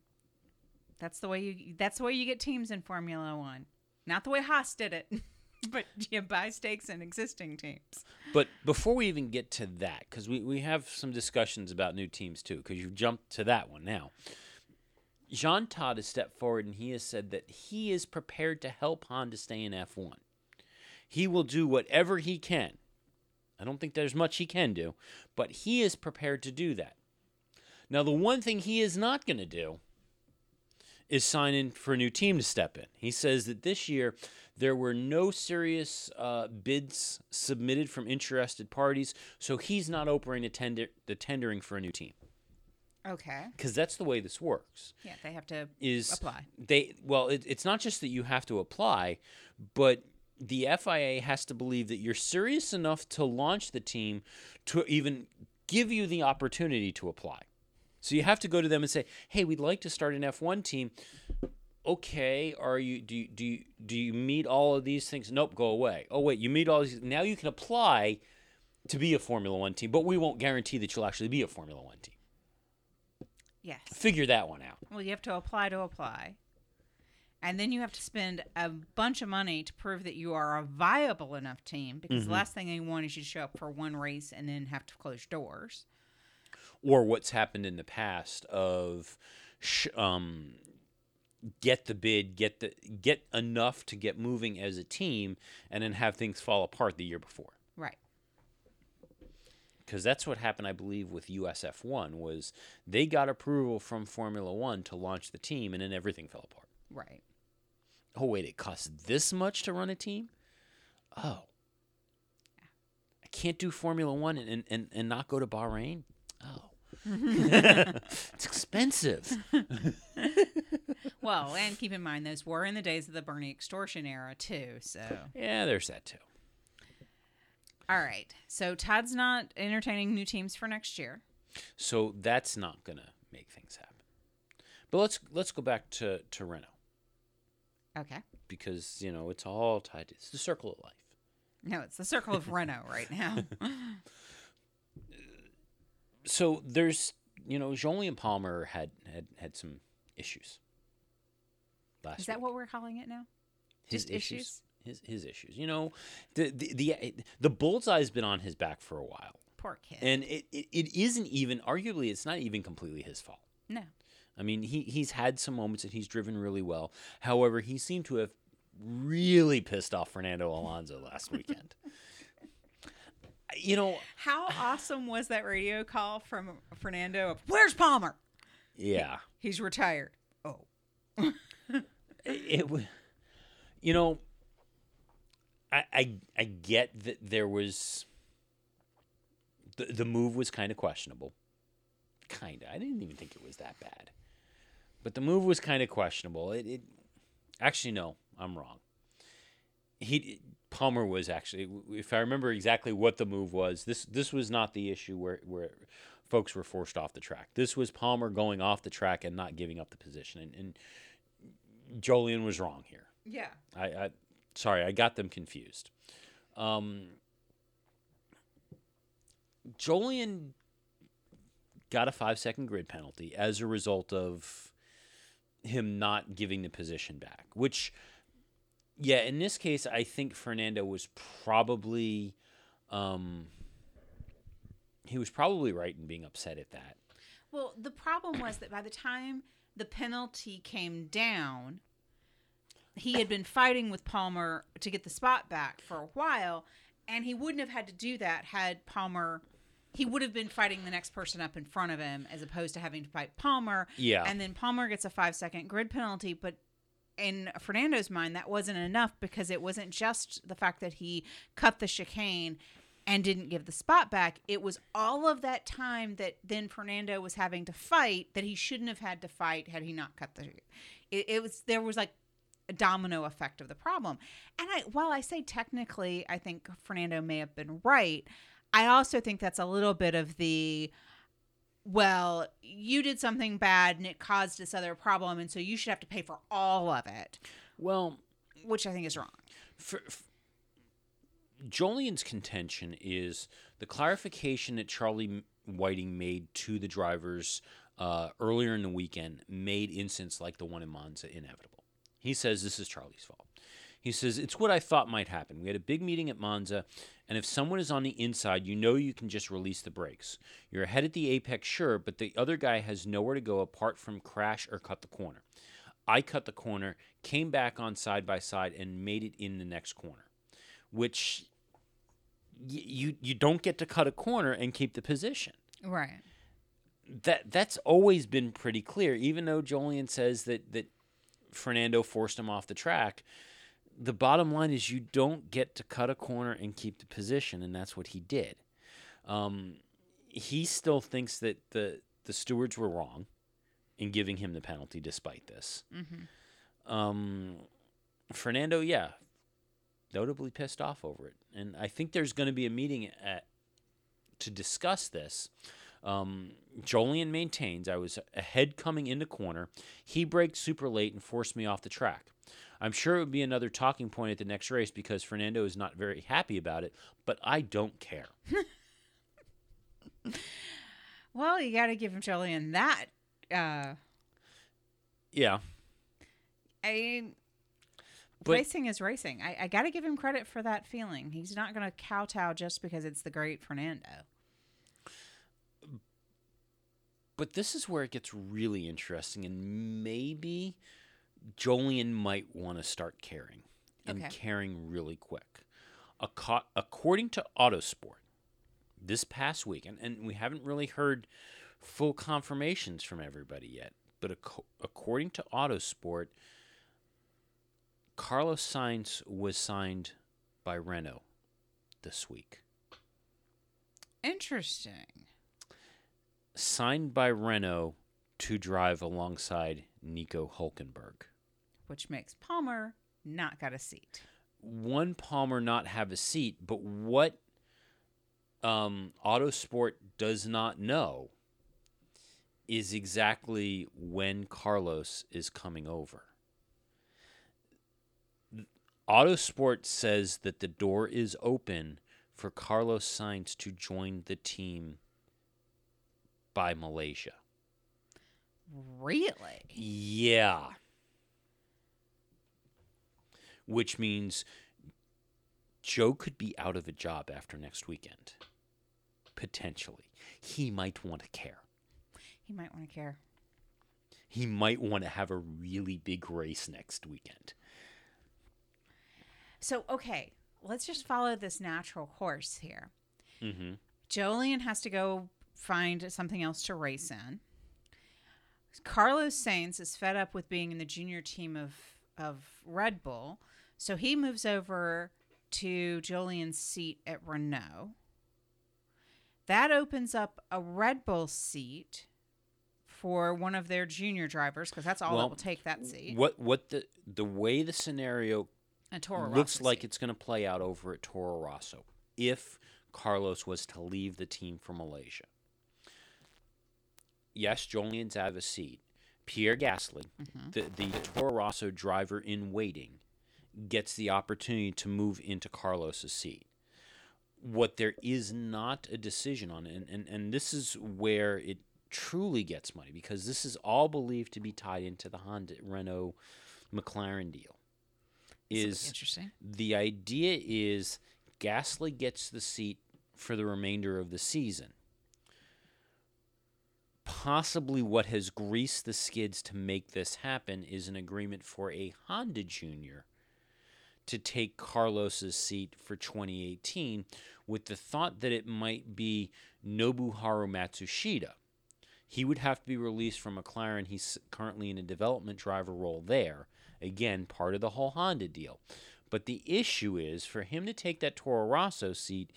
that's the way you that's the way you get teams in Formula One. Not the way Haas did it, but you buy stakes in existing teams. but before we even get to that because we, we have some discussions about new teams too because you've jumped to that one now jean todt has stepped forward and he has said that he is prepared to help honda stay in f1 he will do whatever he can i don't think there's much he can do but he is prepared to do that now the one thing he is not going to do is sign in for a new team to step in. He says that this year there were no serious uh, bids submitted from interested parties, so he's not opening the, tender, the tendering for a new team Okay. because that's the way this works. Yeah, they have to Is apply. they well? It, it's not just that you have to apply, but the FIA has to believe that you're serious enough to launch the team to even give you the opportunity to apply. So you have to go to them and say, "Hey, we'd like to start an F1 team." Okay, are you do you, do you, do you meet all of these things? Nope, go away. Oh wait, you meet all these. Now you can apply to be a Formula One team, but we won't guarantee that you'll actually be a Formula One team. Yes. Figure that one out. Well, you have to apply to apply. And then you have to spend a bunch of money to prove that you are a viable enough team because the last thing they want is you to show up for one race and then have to close doors. or what's happened in the past of sh- um, get the bid, get the get enough to get moving as a team, and then have things fall apart the year before. Right. Because that's what happened, I believe, with USF one was they got approval from Formula One to launch the team, and then everything fell apart. Right. Oh wait, it costs this much to run a team? Oh, I can't do Formula One and and, and, not go to Bahrain. Oh, it's expensive. Well, and keep in mind, those were in the days of the Bernie extortion era, too. So, Yeah, there's that too. all right. So, Todt's not entertaining new teams for next year. So that's not gonna make things happen. But let's let's go back to to Renault Okay. because you know it's all tied. To, it's the circle of life. No, it's the circle of Renault right now. So there's you know Jolyon Palmer had had had some issues. Last Is that week. what we're calling it now? his just issues? His his issues. You know, the the the, the bullseye's been on his back for a while, Poor kid. and it, it, it isn't even arguably it's not even completely his fault. no. I mean, he he's had some moments that he's driven really well. However, he seemed to have really pissed off Fernando Alonso last weekend. you know, How awesome was that radio call from Fernando? Of, Where's Palmer? Yeah. He's retired. Oh. it was you know I, I i get that there was the, the move was kind of questionable kind of i didn't even think it was that bad but the move was kind of questionable it, it actually no i'm wrong he palmer was actually if i remember exactly what the move was this this was not the issue where where folks were forced off the track this was palmer going off the track and not giving up the position and, and Jolyon was wrong here. Yeah. I, I sorry, I got them confused. Um, Jolyon got a five second grid penalty as a result of him not giving the position back, which, yeah, in this case, I think Fernando was probably, um, he was probably right in being upset at that. Well, the problem was that by the time the penalty came down, he had been fighting with Palmer to get the spot back for a while, and he wouldn't have had to do that had Palmer. He would have been fighting the next person up in front of him as opposed to having to fight Palmer. Yeah. And then Palmer gets a five second grid penalty, but in Fernando's mind, that wasn't enough because it wasn't just the fact that he cut the chicane and didn't give the spot back. It was all of that time that then Fernando was having to fight that he shouldn't have had to fight had he not cut the. It, it was there was like a domino effect of the problem. And I, while I say technically, I think Fernando may have been right. I also think that's a little bit of the well, you did something bad and it caused this other problem, and so you should have to pay for all of it, Well, which I think is wrong. for, f Jolyon's contention is the clarification that Charlie Whiting made to the drivers uh, earlier in the weekend made incidents like the one in Monza inevitable. He says this is Charlie's fault. He says it's what I thought might happen. We had a big meeting at Monza, and if someone is on the inside, you know you can just release the brakes. You're ahead at the apex, sure, but the other guy has nowhere to go apart from crash or cut the corner. I cut the corner, came back on side by side, and made it in the next corner which y- you you don't get to cut a corner and keep the position. Right. That that's always been pretty clear. Even though Jolyon says that that Fernando forced him off the track, the bottom line is you don't get to cut a corner and keep the position, and that's what he did. Um, he still thinks that the the stewards were wrong in giving him the penalty, despite this. Um, Fernando, yeah, notably pissed off over it, and I think there's going to be a meeting at to discuss this. Um, Jolyon maintains I was ahead coming into corner. He braked super late and forced me off the track. I'm sure it would be another talking point at the next race because Fernando is not very happy about it, but I don't care. Well, you got to give him Jolyon that. Uh, Yeah, I mean, But- racing is racing. I, I got to give him credit for that feeling. He's not going to kowtow just because it's the great Fernando. But this is where it gets really interesting, and maybe Jolyon might want to start caring and Okay. caring really quick. Aco- According to Autosport, this past week, and, and we haven't really heard full confirmations from everybody yet, but ac- according to Autosport, Carlos Sainz was signed by Renault this week. Interesting. Signed by Renault to drive alongside Nico Hulkenberg. Which makes Palmer not got a seat. one Palmer not have a seat, but what um, Autosport does not know is exactly when Carlos is coming over. Autosport says that the door is open for Carlos Sainz to join the team by Malaysia. Really? Yeah. Which means Joe could be out of a job after next weekend. Potentially. He might want to care. He might want to care. He might want to have a really big race next weekend. So, okay, let's just follow this natural course here. Mm-hmm. Jolyon has to go find something else to race in. Carlos Sainz is fed up with being in the junior team of of Red Bull, so he moves over to Julian's seat at Renault. That opens up a Red Bull seat for one of their junior drivers because that's all Well, that will take that seat. What what the the way the scenario looks like it's going to play out over at Toro Rosso if Carlos was to leave the team for Malaysia. Yes, Jolene's out of a seat. Pierre Gasly, Mm-hmm. the, the Toro Rosso driver in waiting, gets the opportunity to move into Carlos's seat. What there is not a decision on, and, and, and this is where it truly gets money because this is all believed to be tied into the Honda Renault McLaren deal. Is interesting. the idea is Gasly gets the seat for the remainder of the season. Possibly what has greased the skids to make this happen is an agreement for a Honda Junior to take Carlos's seat for 2018 with the thought that it might be Nobuharu Matsushita. He would have to be released from McLaren. He's currently in a development driver role there. Again, part of the whole Honda deal. But the issue is for him to take that Toro Rosso seat,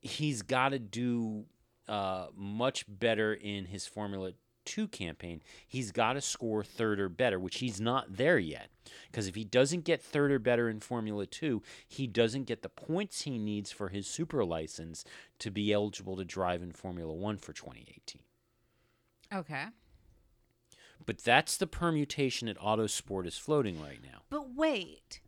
he's got to do uh, much better in his Formula 2 campaign. He's got to score third or better, which he's not there yet. Because if he doesn't get third or better in Formula 2, he doesn't get the points he needs for his super license to be eligible to drive in Formula 1 for 2018. Okay. But that's the permutation that Autosport is floating right now. But wait,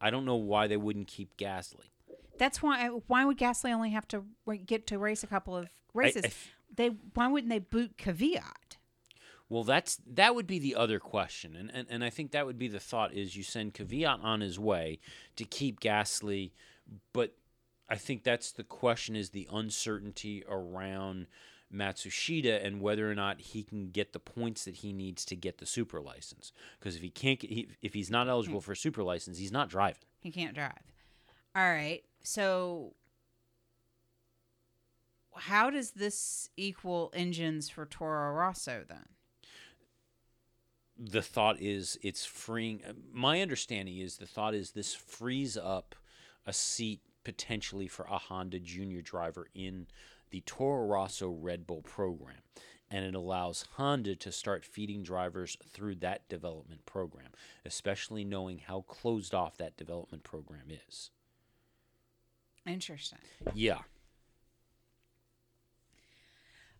I don't know why they wouldn't keep Gasly. that's why. Why would Gasly only have to get to race a couple of races? th- they why wouldn't they boot Kvyat? Well, that's that would be the other question, and, and and I think that would be the thought is you send Kvyat on his way to keep Gasly, but I think that's the question is the uncertainty around Matsushita and whether or not he can get the points that he needs to get the super license. Because if he can't, get, he, if he's not eligible for a super license, he's not driving. He can't drive. All right. So how does this equal engines for Toro Rosso then? the thought is it's freeing uh, my understanding is the thought is this frees up a seat potentially for a Honda junior driver in the Toro Rosso Red Bull program and it allows Honda to start feeding drivers through that development program especially knowing how closed off that development program is Interesting. yeah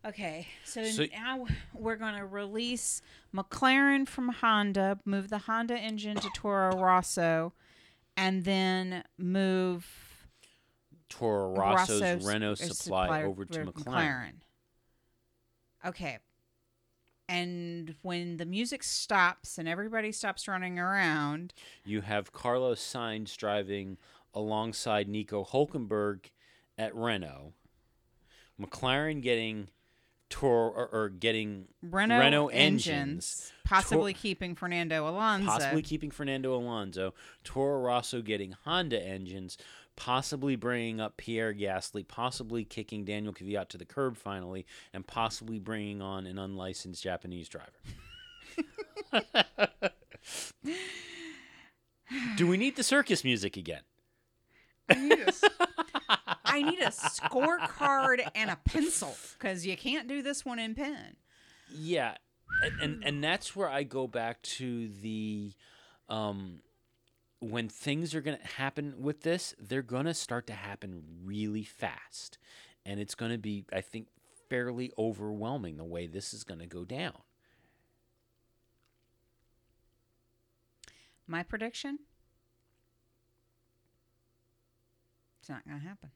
Okay, so, So- now we're going to release McLaren from Honda, move the Honda engine to Toro Rosso, and then move Toro Rosso's Rosso's- Renault or supply over to with McLaren. Okay. And when the music stops and everybody stops running around, You have Carlos Sainz driving alongside Nico Hulkenberg at Renault. McLaren getting Toro or, or getting Renault, engines, engines, possibly keeping Fernando Alonso. possibly keeping Fernando Alonso. Toro Rosso getting Honda engines, possibly bringing up Pierre Gasly, possibly kicking Daniel Kvyat to the curb finally, and possibly bringing on an unlicensed Japanese driver. Do we need the circus music again? I need a, s- I need a scorecard and a pencil because you can't do this one in pen. Yeah, and, and and that's where I go back to the, um, when things are gonna happen with this, they're gonna start to happen really fast, and it's gonna be, I think, fairly overwhelming the way this is gonna go down. My prediction: it's not going to happen.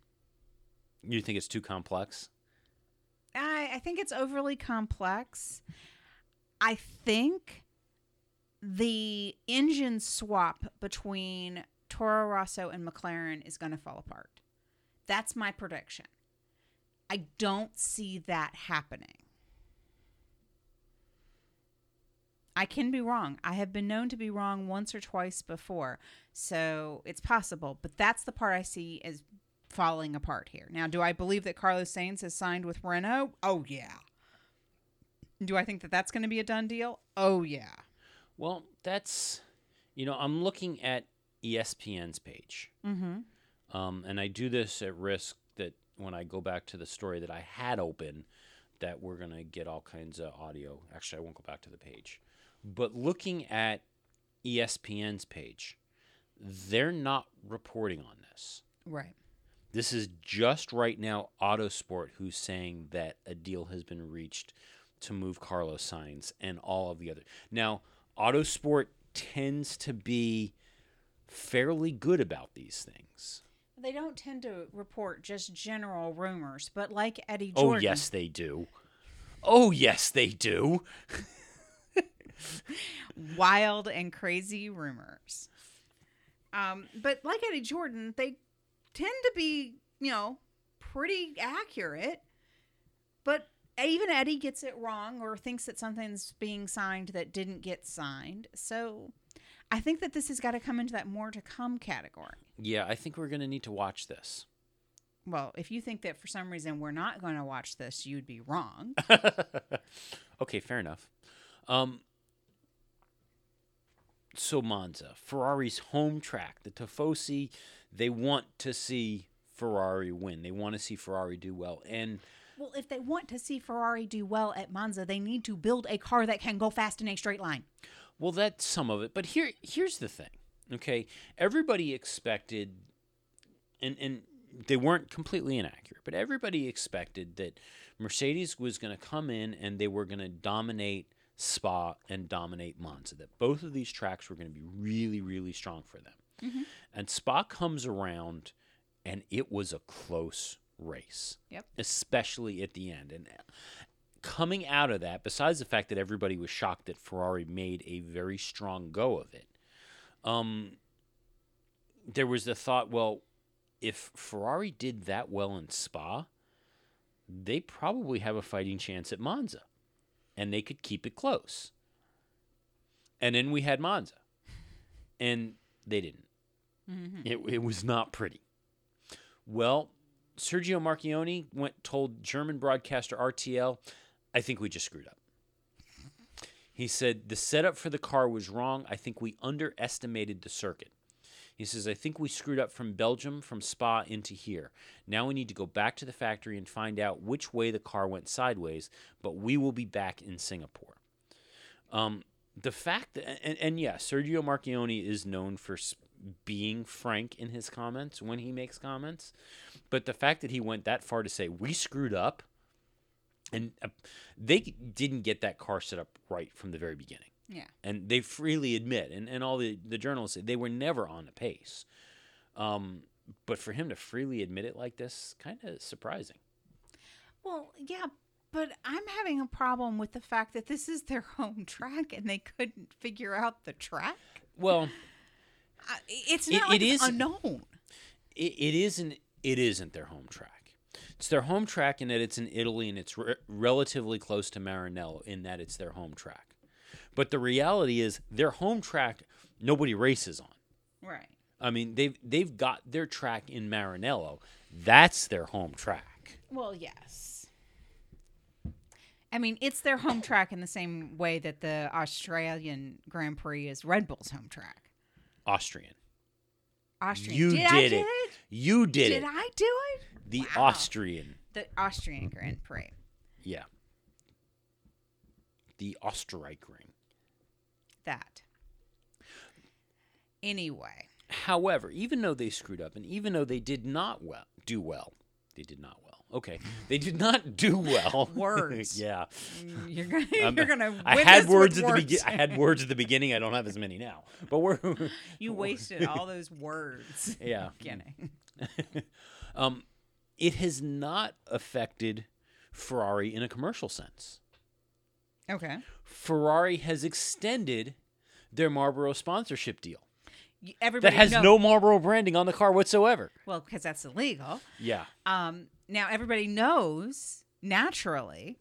You think it's too complex? I, I think it's overly complex. I think the engine swap between Toro Rosso and McLaren is going to fall apart. That's my prediction. I don't see that happening. I can be wrong. I have been known to be wrong once or twice before. So it's possible. But that's the part I see as falling apart here. Now, do I believe that Carlos Sainz has signed with Renault? Oh, yeah. Do I think that that's going to be a done deal? Oh yeah. Well, that's, you know, I'm looking at ESPN's page. Mm-hmm. Um, and I do this at risk that when I go back to the story that I had open, that we're going to get all kinds of audio. Actually, I won't go back to the page. But looking at ESPN's page, they're not reporting on this. Right. This is just right now Autosport who's saying that a deal has been reached to move Carlos Sainz and all of the other. Now, Autosport tends to be fairly good about these things. They don't tend to report just general rumors, but like Eddie Oh, yes, they do. Oh, yes, they do. wild and crazy rumors. Um, but like Eddie Jordan, they tend to be, you know, pretty accurate. But even Eddie gets it wrong or thinks that something's being signed that didn't get signed. So I think that this has got to come into that more to come category. Yeah, I think we're going to need to watch this. Well, if you think that for some reason we're not going to watch this, you'd be wrong. Okay, fair enough. Um, so Monza, Ferrari's home track, the Tifosi, they want to see Ferrari win. They want to see Ferrari do well, and well, if they want to see Ferrari do well at Monza, they need to build a car that can go fast in a straight line. well, that's some of it. But here, here's the thing. Okay, everybody expected, and and they weren't completely inaccurate, but everybody expected that Mercedes was going to come in and they were going to dominate Spa and dominate Monza. That both of these tracks were going to be really, really strong for them. And Spa comes around, and it was a close race. Yep. Especially at the end, and coming out of that, besides the fact that everybody was shocked that Ferrari made a very strong go of it, um, there was the thought, well, if Ferrari did that well in Spa, they probably have a fighting chance at Monza, and they could keep it close. And then we had Monza, and they didn't. Mm-hmm. It, it was not pretty. Well, Sergio Marchionne went told German broadcaster RTL, I think we just screwed up. He said the setup for the car was wrong. I think we underestimated the circuit. He says, I think we screwed up from Belgium, from Spa into here. Now we need to go back to the factory and find out which way the car went sideways, but we will be back in Singapore. Um, the fact that, and, and yeah, Sergio Marchionne is known for being frank in his comments when he makes comments, but the fact that he went that far to say, we screwed up, and uh, they didn't get that car set up right from the very beginning Yeah. and they freely admit, and, and all the, the journalists say they were never on the pace. Um, but for him to freely admit it like this, kind of surprising. Well, yeah, but I'm having a problem with the fact that this is their home track and they couldn't figure out the track. Well, I- It's It- not like it it's is- unknown. it, it isn't. It isn't their home track. It's their home track in that it's in Italy and it's re- relatively close to Maranello in that it's their home track. But the reality is, their home track nobody races on. Right. I mean, they've they've got their track in Maranello. That's their home track. Well, yes. I mean, it's their home track in the same way that the Australian Grand Prix is Red Bull's home track. Austrian. Austrian. You did, did, it. it? You did, Did it. Did I do it? The Wow. Austrian. The Austrian Grand Prix. Yeah. The Osterreichring. That. Anyway. However, even though they screwed up and even though they did not well do well, they did not well. Okay. They did not do well. Words. yeah. You're gonna Um, you're gonna I had words at the words. beginning. I had words at the beginning. I don't have as many now. But we're You wasted all those words. Yeah. Beginning. um it has not affected Ferrari in a commercial sense. Okay. Ferrari has extended their Marlboro sponsorship deal. Everybody that has know- no Marlboro branding on the car whatsoever. well because that's illegal. Yeah. Um, now everybody knows naturally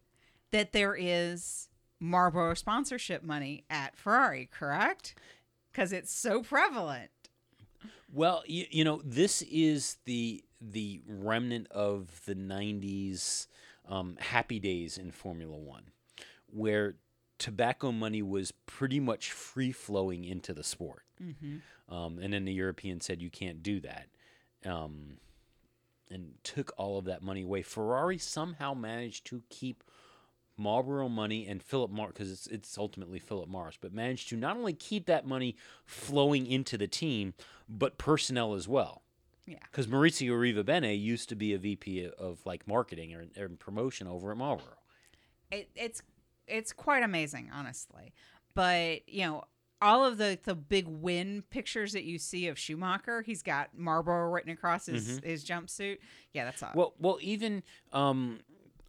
that there is Marlboro sponsorship money at Ferrari, correct? Because it's so prevalent. Well, you, you know, this is the the remnant of the '90s um, happy days in Formula One, where tobacco money was pretty much free flowing into the sport. Um, and then the Europeans said you can't do that. Um, and took all of that money away. Ferrari somehow managed to keep Marlboro money and Philip Morris, because it's, it's ultimately Philip Morris, but managed to not only keep that money flowing into the team, but personnel as well. Yeah. Because Maurizio Arrivabene used to be a VP of like marketing or, or promotion over at Marlboro. it, it's it's quite amazing, honestly. But you know, all of the the big win pictures that you see of Schumacher, he's got Marlboro written across his his jumpsuit. Yeah, that's all. Well, well, even um,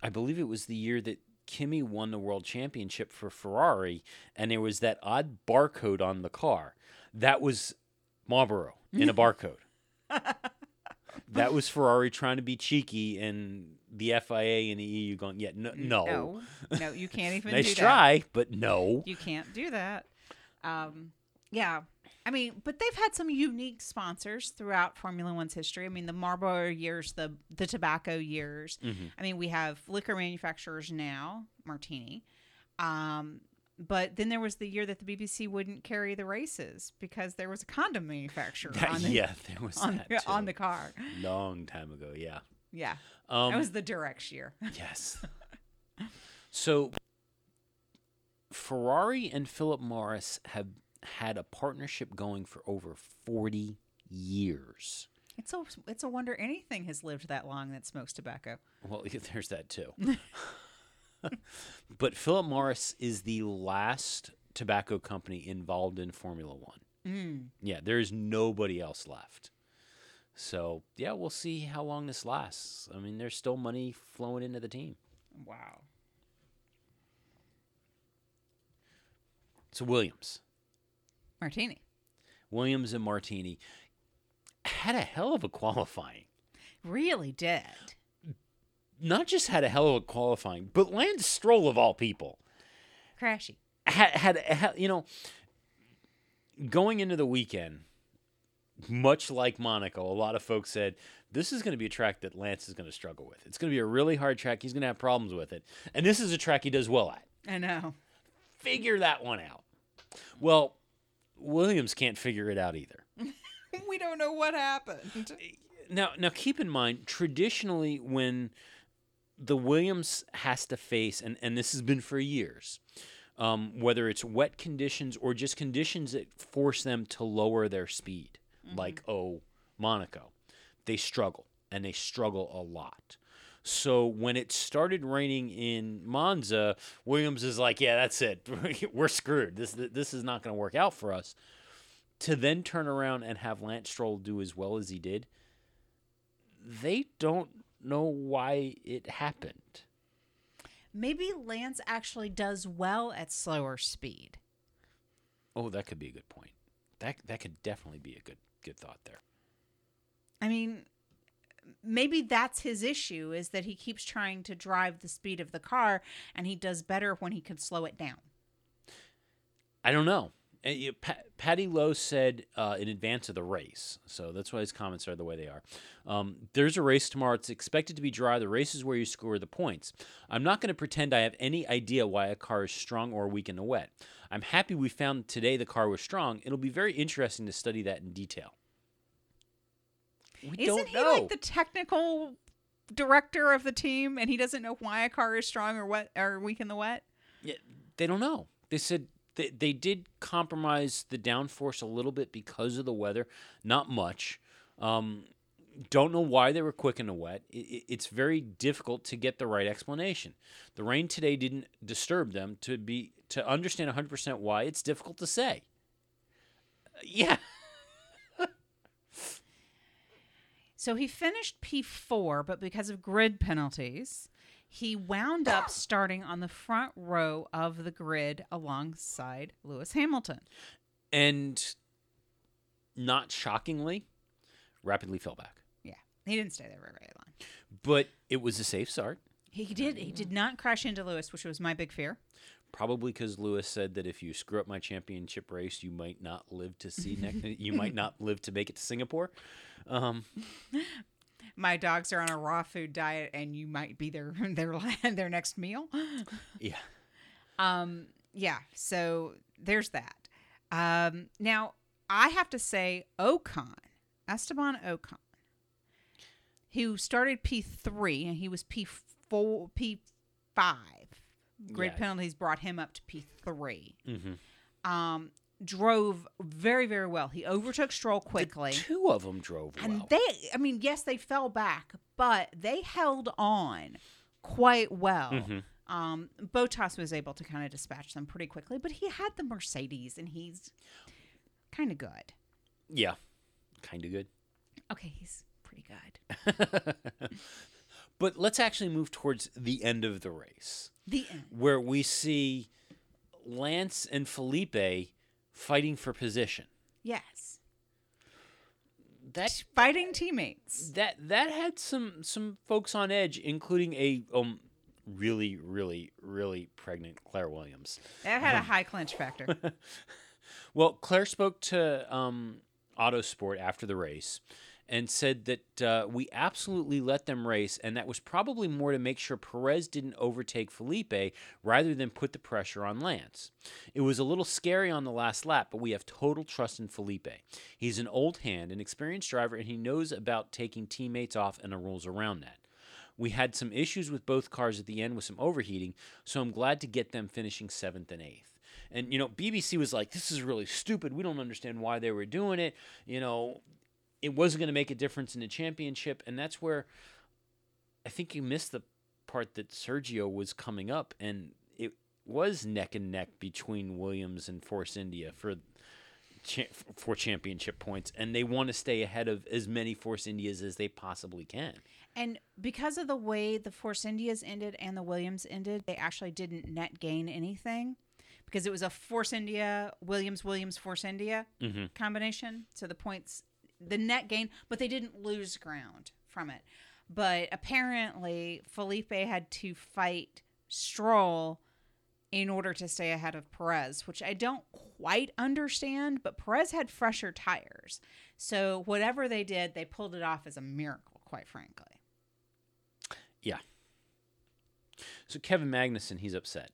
I believe it was the year that Kimi won the world championship for Ferrari, and there was that odd barcode on the car. That was Marlboro in a barcode. that was Ferrari trying to be cheeky, and the FIA and the EU going, yeah, no, no. no, no, you can't even nice do that. try, but no. You can't do that. Um, yeah. I mean, but they've had some unique sponsors throughout Formula One's history. I mean, the Marlboro years, the the tobacco years. I mean, we have liquor manufacturers now, Martini. Um, but then there was the year that the BBC wouldn't carry the races because there was a condom manufacturer on the, yeah, there was on, that on the car. long time ago. Yeah. Yeah. Um, that was the Durex year. Yes. so Ferrari and Philip Morris have had a partnership going for over 40 years. It's a it's a wonder anything has lived that long that smokes tobacco. Well, there's that too. but Philip Morris is the last tobacco company involved in Formula One. Mm. Yeah, there's nobody else left. So, yeah, we'll see how long this lasts. I mean, there's still money flowing into the team. Wow. So, Williams. Martini. Williams and Martini had a hell of a qualifying. Really did. Not just had a hell of a qualifying, but Lance Stroll of all people Crashy. had had, had you know going into the weekend, much like Monaco, a lot of folks said this is going to be a track that Lance is going to struggle with. It's going to be a really hard track. He's going to have problems with it, and this is a track he does well at. I know. Figure that one out. Well, Williams can't figure it out either. we don't know what happened. now now keep in mind traditionally when the williams has to face and, and this has been for years um, whether it's wet conditions or just conditions that force them to lower their speed Mm-hmm. like oh monaco they struggle and they struggle a lot so when it started raining in monza williams is like yeah that's it we're screwed this this is not going to work out for us to then turn around and have Lance Stroll do as well as he did, they don't know why it happened. Maybe Lance actually does well at slower speed. Oh, that could be a good point. That that could definitely be a good good thought there. I mean, maybe that's his issue is that he keeps trying to drive the speed of the car and he does better when he can slow it down. I don't know. And, you- Pa- Paddy Lowe said uh, in advance of the race, so that's why his comments are the way they are. Um, There's a race tomorrow. It's expected to be dry. The race is where you score the points. I'm not going to pretend I have any idea why a car is strong or weak in the wet. I'm happy we found today the car was strong. It'll be very interesting to study that in detail. We Isn't he know. like the technical director of the team and he doesn't know why a car is strong or wet or weak in the wet? Yeah, they don't know. They said they, they did compromise the downforce a little bit because of the weather, not much. Um, don't know why they were quick in the wet. It, it- it's very difficult to get the right explanation. The rain today didn't disturb them to be to understand 100% why. It's difficult to say. Uh, yeah. So he finished P4, but because of grid penalties, he wound up starting on the front row of the grid alongside Lewis Hamilton. And not shockingly, rapidly fell back. Yeah, he didn't stay there very, very long. But it was a safe start. He did. He did not crash into Lewis, which was my big fear. Probably because Lewis said that if you screw up my championship race, you might not live to see next. you might not live to make it to Singapore. Um, My dogs are on a raw food diet, and you might be their their their next meal. yeah. Um, yeah, so there's that. Um, now I have to say, Ocon, Esteban Ocon, who started P three and he was P four, P five. Grid penalties brought him up to P 3 Mm-hmm. Um, drove very very well. He overtook Stroll quickly. Two of them drove And well. they, I mean, yes, they fell back, but they held on quite well. Mm-hmm. Um, Bottas was able to kind of dispatch them pretty quickly, but he had the Mercedes and he's kind of good. yeah, kind of good. Okay, he's pretty good. But let's actually move towards the end of the race, The end. where we see Lance and Felipe fighting for position. Yes. That Fighting teammates. that that had some some folks on edge, including a um really really really pregnant Claire Williams. That had a high clinch factor. Well, Claire spoke to um, Autosport after the race and said that uh, we absolutely let them race, and that was probably more to make sure Perez didn't overtake Felipe rather than put the pressure on Lance. It was a little scary on the last lap, but we have total trust in Felipe. He's an old hand, an experienced driver, and he knows about taking teammates off and the rules around that. We had some issues with both cars at the end with some overheating, so I'm glad to get them finishing seventh and eighth. And you know, BBC was like, "This is really stupid. We don't understand why they were doing it." You know, it wasn't going to make a difference in the championship, and that's where I think you missed the part that Sergio was coming up, and it was neck and neck between Williams and Force India for cha- for championship points, and they want to stay ahead of as many Force Indias as they possibly can. And because of the way the Force Indias ended and the Williams ended, they actually didn't net gain anything because it was a Force India, Williams, Williams, Force India mm-hmm. combination. So the points, the net gain, but they didn't lose ground from it. But apparently, Felipe had to fight Stroll in order to stay ahead of Perez, which I don't quite understand, but Perez had fresher tires. So whatever they did, they pulled it off as a miracle, quite frankly. Yeah. So Kevin Magnussen, he's upset.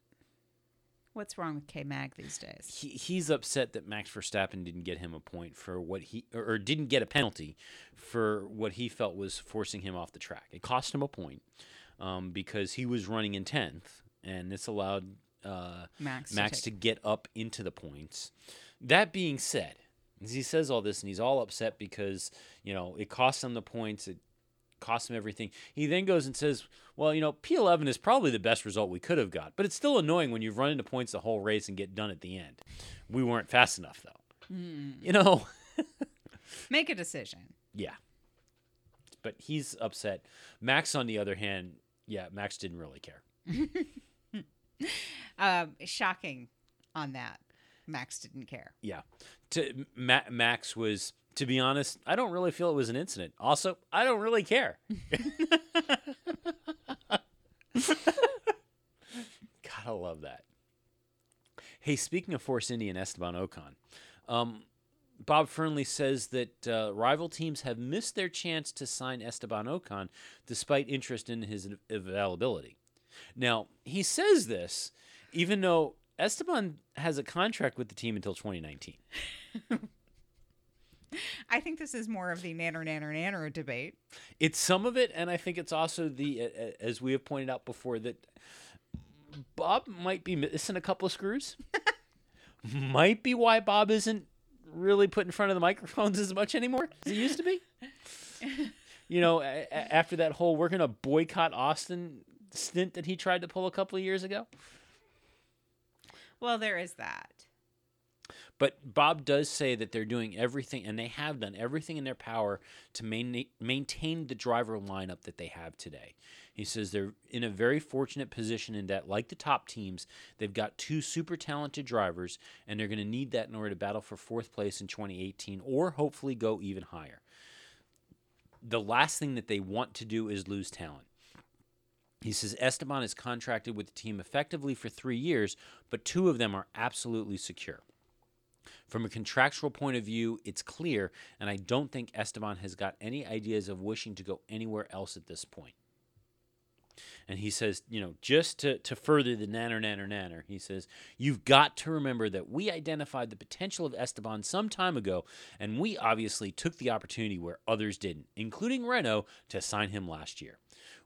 What's wrong with K Mag these days? he, he's upset that Max Verstappen didn't get him a point for what he or, or didn't get a penalty for what he felt was forcing him off the track. It cost him a point um, because he was running in tenth, and this allowed uh, Max Max take- to get up into the points. That being said, as he says all this and he's all upset because you know it cost him the points. It cost him everything. He then goes and says, "Well, you know, P11 is probably the best result we could have got, but it's still annoying when you've run into points the whole race and get done at the end. We weren't fast enough, though. You know, Make a decision. yeah. But he's upset. Max, on the other hand, yeah, Max didn't really care. Um, shocking on that. Max didn't care. Yeah, to Ma- Max was." To be honest, I don't really feel it was an incident. Also, I don't really care. Gotta love that. Hey, speaking of Force India and Esteban Ocon, um, Bob Fernley says that uh, rival teams have missed their chance to sign Esteban Ocon despite interest in his availability. Now, he says this even though Esteban has a contract with the team until 2019. I think this is more of the nanner nanner nanner debate. It's some of it, and I think it's also the, as we have pointed out before, that Bob might be missing a couple of screws. might be why Bob isn't really put in front of the microphones as much anymore as he used to be. you know, a- after that whole we're gonna boycott Austin stint that he tried to pull a couple of years ago. Well, there is that. But Bob does say that they're doing everything, and they have done everything in their power to main, maintain the driver lineup that they have today. He says they're in a very fortunate position in that, like the top teams, they've got two super talented drivers, and they're going to need that in order to battle for fourth place in 2018 or hopefully go even higher. The last thing that they want to do is lose talent. He says Esteban is contracted with the team effectively for three years, but two of them are absolutely secure. From a contractual point of view, it's clear, and I don't think Esteban has got any ideas of wishing to go anywhere else at this point. And he says, you know, just to, to further the nanner, nanner, nanner, he says, you've got to remember that we identified the potential of Esteban some time ago, and we obviously took the opportunity where others didn't, including Renault, to sign him last year.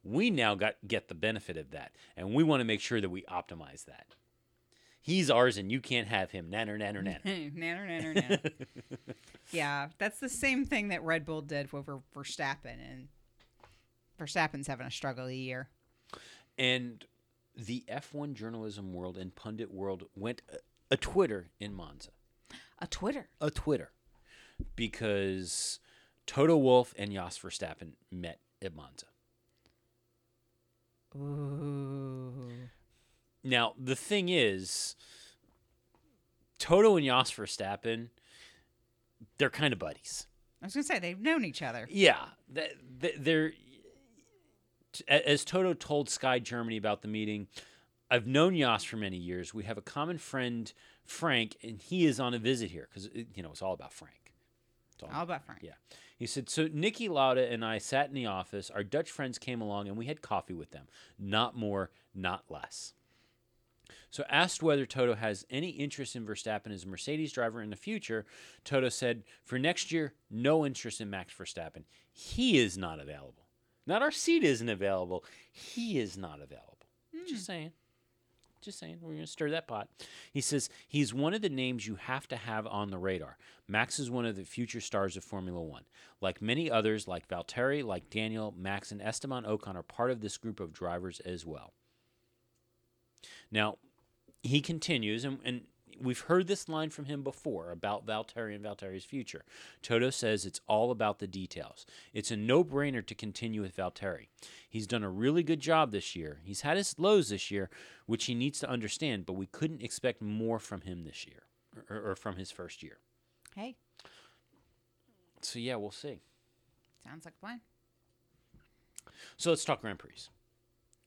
We now got get the benefit of that, and we want to make sure that we optimize that. He's ours, and you can't have him. Nanner, nanner, nanner. nanner, nanner, nanner. yeah, that's the same thing that Red Bull did over Verstappen, and Verstappen's having a struggle a year. And the F1 journalism world and pundit world went a, a Twitter in Monza. A Twitter. A Twitter. Because Toto Wolff and Jos Verstappen met at Monza. Ooh. Now, the thing is, Toto and Jos Verstappen, they're kind of buddies. I was gonna say they've known each other. Yeah, th- th- they're as Toto told Sky Germany about the meeting. I've known Jos for many years. We have a common friend, Frank, and he is on a visit here because you know it's all about Frank. It's All about Frank. yeah. He said, So Niki Lauda and I sat in the office. Our Dutch friends came along and we had coffee with them. Not more, not less. So, asked whether Toto has any interest in Verstappen as a Mercedes driver in the future, Toto said, For next year, no interest in Max Verstappen. He is not available. Not our seat isn't available. He is not available. Just hmm. saying. Just saying. We're going to stir that pot. He says, He's one of the names you have to have on the radar. Max is one of the future stars of Formula One. Like many others, like Valtteri, like Daniel, Max, and Esteban Ocon are part of this group of drivers as well. Now, he continues, and, and we've heard this line from him before about Valtteri and Valtteri's future. Toto says it's all about the details. It's a no brainer to continue with Valtteri. He's done a really good job this year. He's had his lows this year, which he needs to understand, but we couldn't expect more from him this year, or, or from his first year. Hey, So, yeah, we'll see. sounds like a plan. So, let's talk Grand Prix.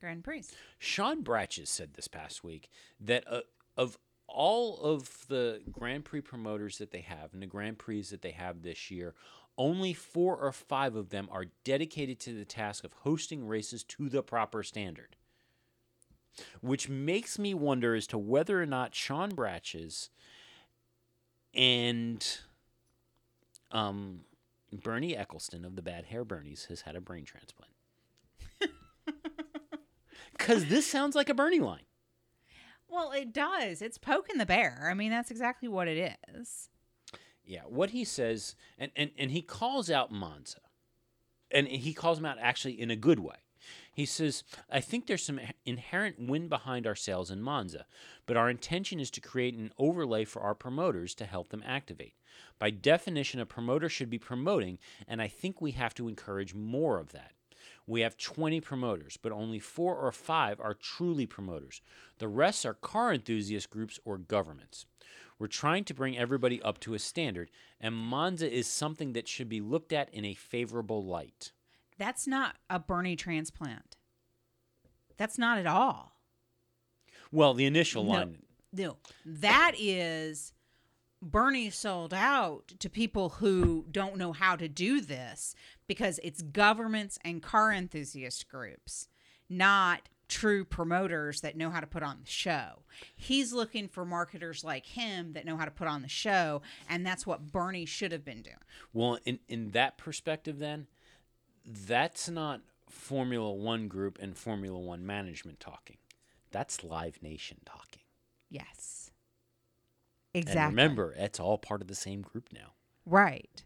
Grand Prix. Sean Bratches said this past week that uh, of all of the Grand Prix promoters that they have and the Grand Prix that they have this year, only four or five of them are dedicated to the task of hosting races to the proper standard. Which makes me wonder as to whether or not Sean Bratches and um, Bernie Ecclestone of the Bad Hair Bernies has had a brain transplant. Because this sounds like a Bernie line. Well, it does. It's poking the bear. I mean, that's exactly what it is. Yeah, what he says, and, and, and he calls out Monza, and he calls him out actually in a good way. He says, I think there's some inherent wind behind our sails in Monza, but our intention is to create an overlay for our promoters to help them activate. By definition, a promoter should be promoting, and I think we have to encourage more of that. We have 20 promoters, but only four or five are truly promoters. The rest are car enthusiast groups or governments. We're trying to bring everybody up to a standard, and Monza is something that should be looked at in a favorable light. That's not a Bernie transplant. That's not at all. Well, the initial No. line, No, that is Bernie sold out to people who don't know how to do this because it's governments and car enthusiast groups, not true promoters that know how to put on the show. He's looking for marketers like him that know how to put on the show, and that's what Bernie should have been doing. well, in, in that perspective, then, that's not Formula One group and Formula One management talking. That's Live Nation talking. Yes. Exactly. And remember, it's all part of the same group now. Right.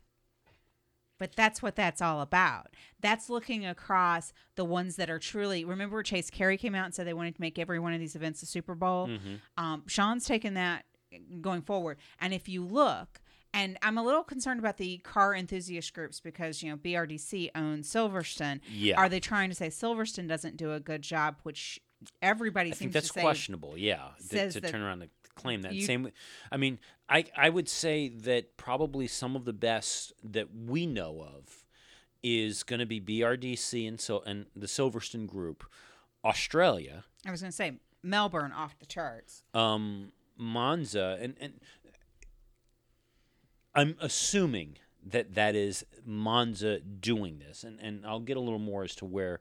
But that's what that's all about. That's looking across the ones that are truly. Remember, Chase Carey came out and said they wanted to make every one of these events a Super Bowl. Um, Sean's taken that going forward. And if you look, and I'm a little concerned about the car enthusiast groups because you know BRDC owns Silverstone. Yeah. Are they trying to say Silverstone doesn't do a good job, which everybody I seems think that's questionable. Yeah, to, says to that turn around and claim that. you- Same. I mean, I I would say that probably some of the best that we know of is going to be BRDC and so and the Silverstone Group, Australia, I was going to say Melbourne off the charts. um, Monza, and and I'm assuming that that is Monza doing this, and and I'll get a little more as to where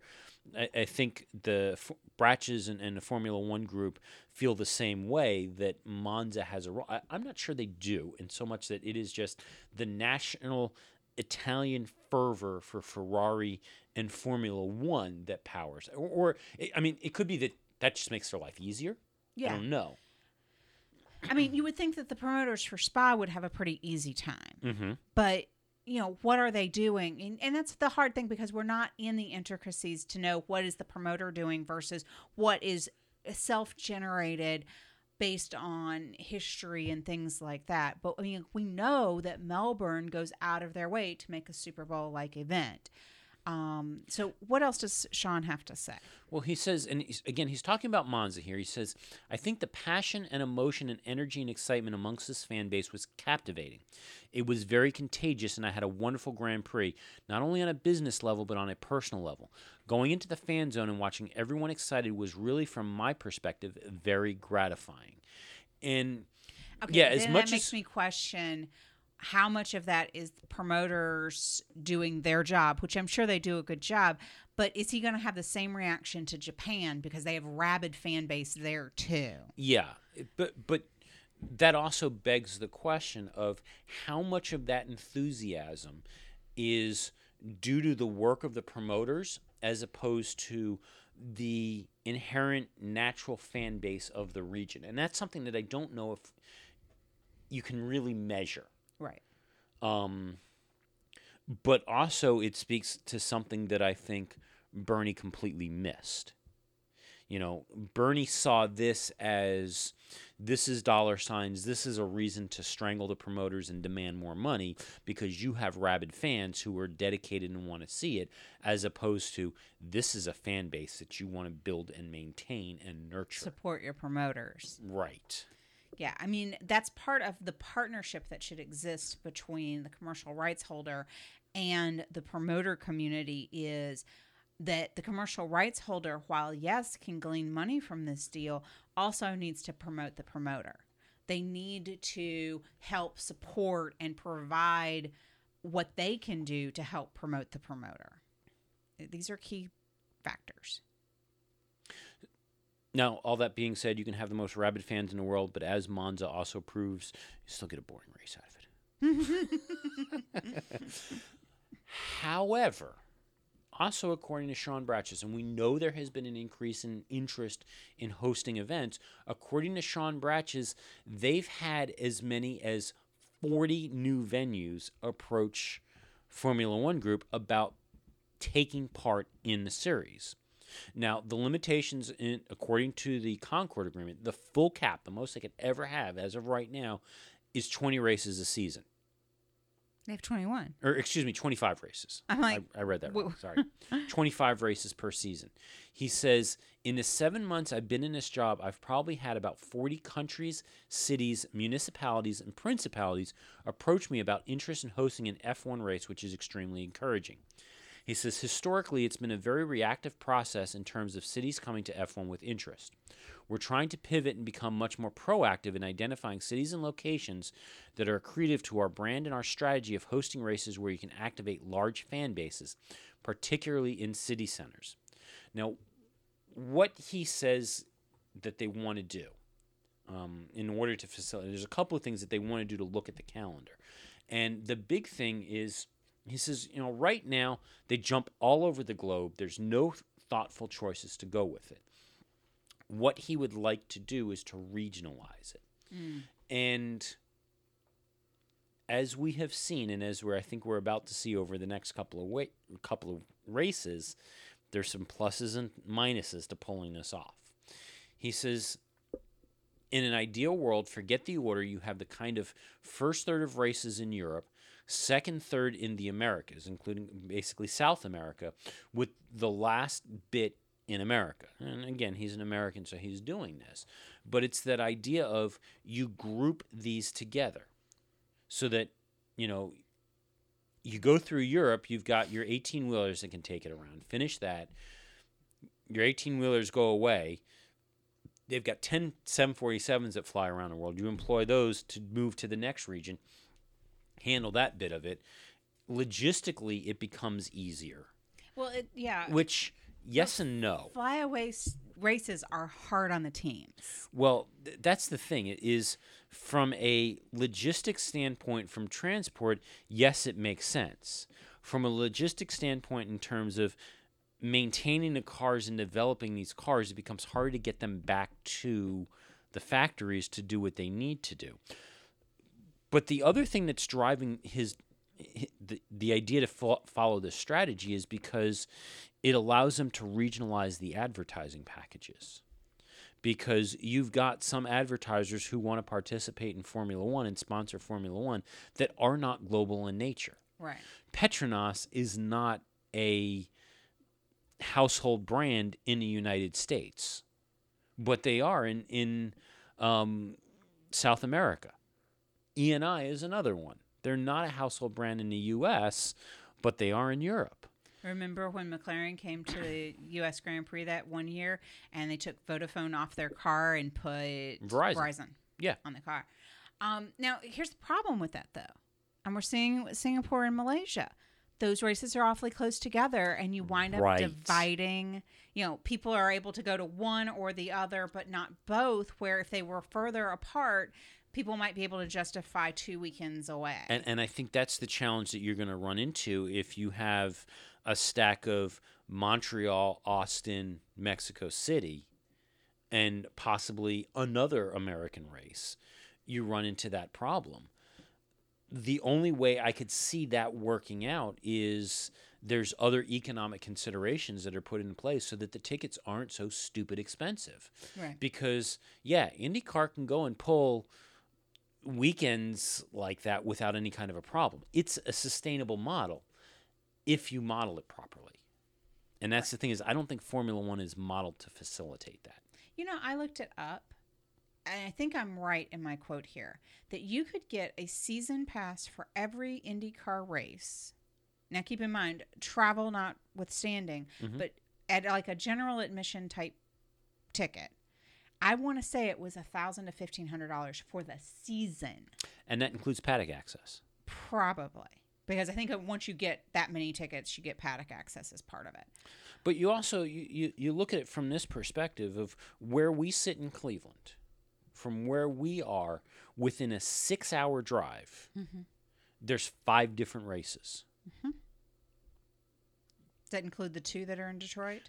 I, I think the F- Bratches and, and the Formula One group feel the same way that Monza has a role. I, I'm not sure they do, in so much that it is just the national Italian fervor for Ferrari and Formula One that powers. Or, or I mean, it could be that that just makes their life easier. Yeah. I don't know. I mean, you would think that the promoters for Spa would have a pretty easy time. Mm-hmm. But, you know, what are they doing? And, and that's the hard thing because we're not in the intricacies to know what is the promoter doing versus what is self generated based on history and things like that. But I mean, we know that Melbourne goes out of their way to make a Super Bowl like event. Um, so what else does Sean have to say? Well, he says, and he's, again, he's talking about Monza here. He says, I think the passion and emotion and energy and excitement amongst this fan base was captivating. It was very contagious, and I had a wonderful Grand Prix, not only on a business level, but on a personal level. Going into the fan zone and watching everyone excited was really, from my perspective, very gratifying. And Okay, yeah, as much that makes as me question how much of that is promoters doing their job, which I'm sure they do a good job. But is he going to have the same reaction to Japan because they have rabid fan base there too? Yeah, but but that also begs the question of how much of that enthusiasm is due to the work of the promoters as opposed to the inherent natural fan base of the region. And that's something that I don't know if you can really measure. Right. Um, but also, it speaks to something that I think Bernie completely missed. You know, Bernie saw this as this is dollar signs. This is a reason to strangle the promoters and demand more money because you have rabid fans who are dedicated and want to see it, as opposed to this is a fan base that you want to build and maintain and nurture. Support your promoters. Right. Yeah, I mean that's part of the partnership that should exist between the commercial rights holder and the promoter community is that the commercial rights holder while yes can glean money from this deal also needs to promote the promoter. They need to help support and provide what they can do to help promote the promoter. These are key factors. Now, all that being said, you can have the most rabid fans in the world, but as Monza also proves, you still get a boring race out of it. However, also according to Sean Bratches, and we know there has been an increase in interest in hosting events, according to Sean Bratches, they've had as many as 40 new venues approach Formula One Group about taking part in the series. Now, the limitations, in, according to the Concorde Agreement, the full cap, the most they could ever have as of right now, is 20 races a season. They have 21. Or, excuse me, 25 races. I'm like, I, I read that wrong. Sorry. 25 races per season. He says, in the seven months I've been in this job, I've probably had about 40 countries, cities, municipalities, and principalities approach me about interest in hosting an F1 race, which is extremely encouraging. He says, historically, it's been a very reactive process in terms of cities coming to F1 with interest. We're trying to pivot and become much more proactive in identifying cities and locations that are accretive to our brand and our strategy of hosting races where you can activate large fan bases, particularly in city centers. Now, what he says that they want to do um, in order to facilitate, there's a couple of things that they want to do to look at the calendar. And the big thing is, he says, you know, right now they jump all over the globe. There's no thoughtful choices to go with it. What he would like to do is to regionalize it. Mm. And as we have seen, and as we're, I think we're about to see over the next couple of wa- couple of races, there's some pluses and minuses to pulling this off. He says, in an ideal world, forget the order. You have the kind of first third of races in Europe, second third in the Americas, including basically South America, with the last bit in America. And again, he's an American, so he's doing this. But it's that idea of you group these together so that, you know, you go through Europe, you've got your 18 wheelers that can take it around. Finish that. Your 18 wheelers go away. They've got 10 747s that fly around the world. You employ those to move to the next region, handle that bit of it. Logistically, it becomes easier, Well, it, yeah. which yes and no. Flyaway races are hard on the teams. Well, th- that's the thing. It is from a logistics standpoint, from transport, yes, it makes sense. From a logistics standpoint, in terms of maintaining the cars and developing these cars, it becomes hard to get them back to the factories to do what they need to do. But the other thing that's driving his the, the idea to fo- follow this strategy is because it allows them to regionalize the advertising packages because you've got some advertisers who want to participate in Formula One and sponsor Formula One that are not global in nature. Right. Petronas is not a household brand in the United States, but they are in in um, South America. ENI is another one. They're not a household brand in the U.S., but they are in Europe. Remember when McLaren came to the U.S. Grand Prix that one year and they took Vodafone off their car and put Verizon. Verizon Yeah. on the car? Um, now, here's the problem with that, though. And we're seeing with Singapore and Malaysia. Those races are awfully close together, and you wind up Right. dividing. You know, people are able to go to one or the other, but not both. Where if they were further apart, people might be able to justify two weekends away. And and I think that's the challenge that you're going to run into if you have a stack of Montreal, Austin, Mexico City, and possibly another American race. You run into that problem. The only way I could see that working out is there's other economic considerations that are put in place so that the tickets aren't so stupid expensive. Right. Because yeah, IndyCar can go and pull weekends like that without any kind of a problem. It's a sustainable model if you model it properly. And that's the thing is I don't think Formula 1 is modeled to facilitate that. You know, I looked it up, and I think I'm right in my quote here that you could get a season pass for every IndyCar race. Now, keep in mind, travel notwithstanding, mm-hmm. but at like a general admission type ticket, I want to say it was a thousand to fifteen hundred dollars for the season, And that includes paddock access. probably. Because I think once you get that many tickets, you get paddock access as part of it. But you also you, you, you look at it from this perspective of where we sit in Cleveland, from where we are within a six hour drive, mm-hmm. there's five different races. Mm-hmm. Does that include the two that are in Detroit?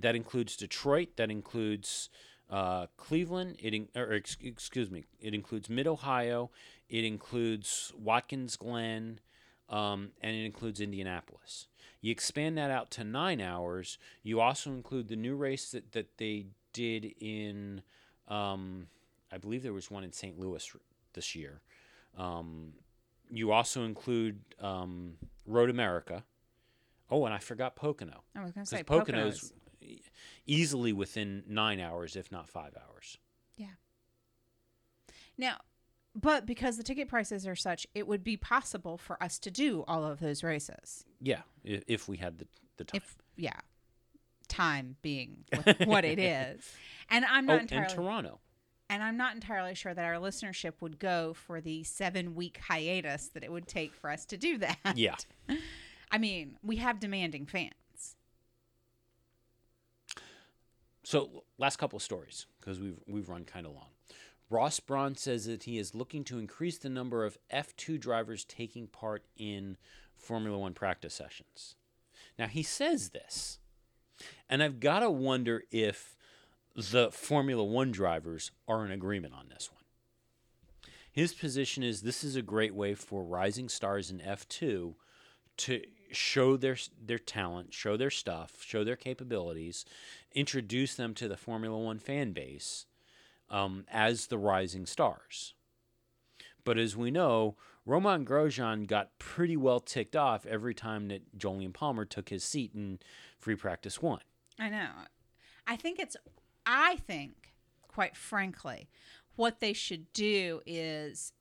That includes Detroit. That includes uh, Cleveland. It in, or ex- excuse me. It includes Mid Ohio. It includes Watkins Glen, um, and it includes Indianapolis. You expand that out to nine hours. You also include the new race that, that they did in, um, I believe there was one in St. Louis this year. Um, you also include um, Road America. Oh, and I forgot Pocono. I was going to say Pocono's Poconos. Easily within nine hours, if not five hours. Yeah. Now, but because the ticket prices are such, it would be possible for us to do all of those races. Yeah, if, we had the, the time. If yeah, time being what, what it is, and I'm not oh, entirely and Toronto. and I'm not entirely sure that our listenership would go for the seven week hiatus that it would take for us to do that. Yeah. I mean, we have demanding fans. So last couple of stories because we've we've run kind of long. Ross Brawn says that he is looking to increase the number of F2 drivers taking part in Formula One practice sessions. Now he says this, and I've got to wonder if the Formula One drivers are in agreement on this one. His position is this is a great way for rising stars in F2 to show their their talent, show their stuff, show their capabilities, introduce them to the Formula One fan base um, as the rising stars. But as we know, Romain Grosjean got pretty well ticked off every time that Jolyon Palmer took his seat in Free Practice One. I know. I think it's, I think, quite frankly, what they should do is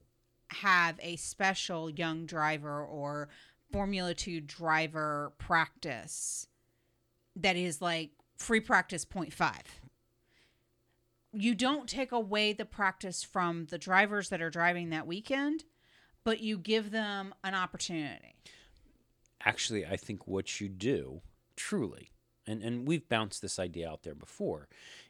have a special young driver or Formula 2 driver practice that is like free practice 0.5. You don't take away the practice from the drivers that are driving that weekend, but you give them an opportunity. Actually, I think what you do, truly, and, and we've bounced this idea out there before,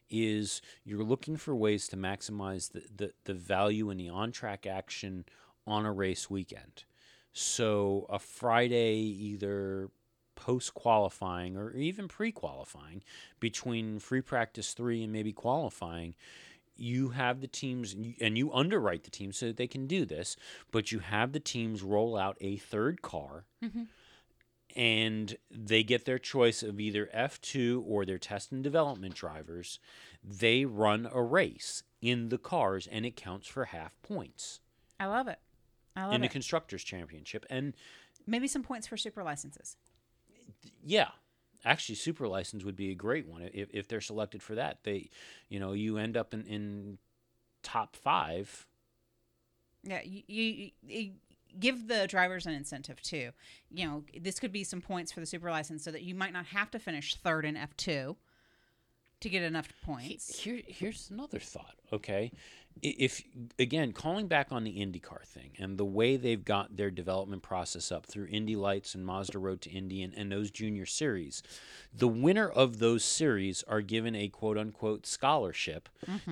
is you're looking for ways to maximize the, the, the value in the on track action on a race weekend. So a Friday, either post qualifying or even pre qualifying, between free practice three and maybe qualifying, you have the teams and you underwrite the teams so that they can do this, but you have the teams roll out a third car mm-hmm. and they get their choice of either F2 or their test and development drivers. They run a race in the cars and it counts for half points I love it. I love it. in the constructors championship and Maybe some points for super licenses. Yeah actually super license would be a great one if, if they're selected for that they you know you end up in, in top five Yeah, you, you, you give the drivers an incentive too. You know, this could be some points for the super license so that you might not have to finish third in F2 to get enough points. Here, here's another thought. Okay, if again calling back on the IndyCar thing and the way they've got their development process up through Indy Lights and Mazda Road to Indy and, and those junior series, the winner of those series are given a quote unquote scholarship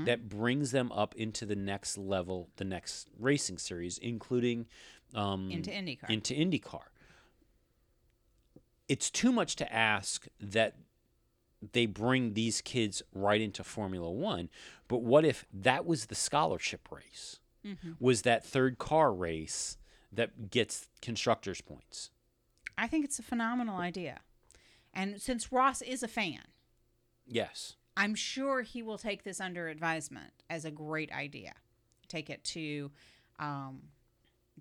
that brings them up into the next level, the next racing series, including um, Into IndyCar. Into IndyCar. It's too much to ask that they bring these kids right into Formula One. But what if that was the scholarship race? Was that third car race that gets constructors points? I think it's a phenomenal idea. And since Ross is a fan, Yes. I'm sure he will take this under advisement as a great idea. Take it to um,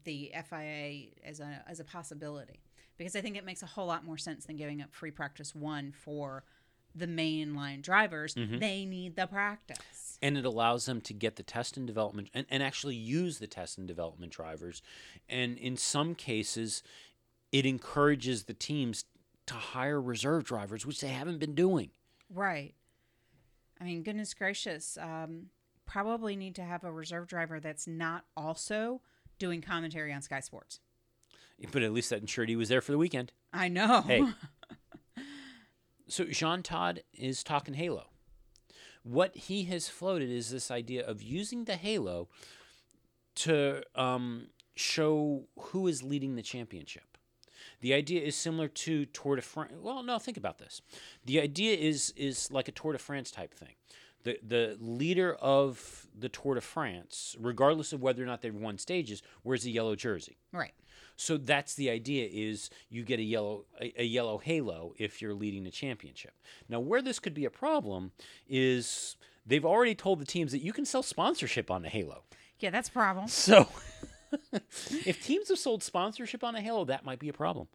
the FIA as a as a possibility because I think it makes a whole lot more sense than giving up free practice one for the mainline drivers. They need the practice. And it allows them to get the test and development and, and actually use the test and development drivers. And in some cases, it encourages the teams to hire reserve drivers, which they haven't been doing. Right. I mean, goodness gracious, um, probably need to have a reserve driver that's not also doing commentary on Sky Sports. But at least that ensured he was there for the weekend. I know. Hey. So Jean Todt is talking Halo. What he has floated is this idea of using the Halo to um, show who is leading the championship. The idea is similar to Tour de France. Well, no, think about this. The idea is is like a Tour de France type thing. The the leader of the Tour de France, regardless of whether or not they've won stages, wears a yellow jersey. right. So that's the idea is you get a yellow a, a yellow halo if you're leading the championship. Now where this could be a problem is they've already told the teams that you can sell sponsorship on the halo. Yeah, that's a problem. So if teams have sold sponsorship on a halo, that might be a problem.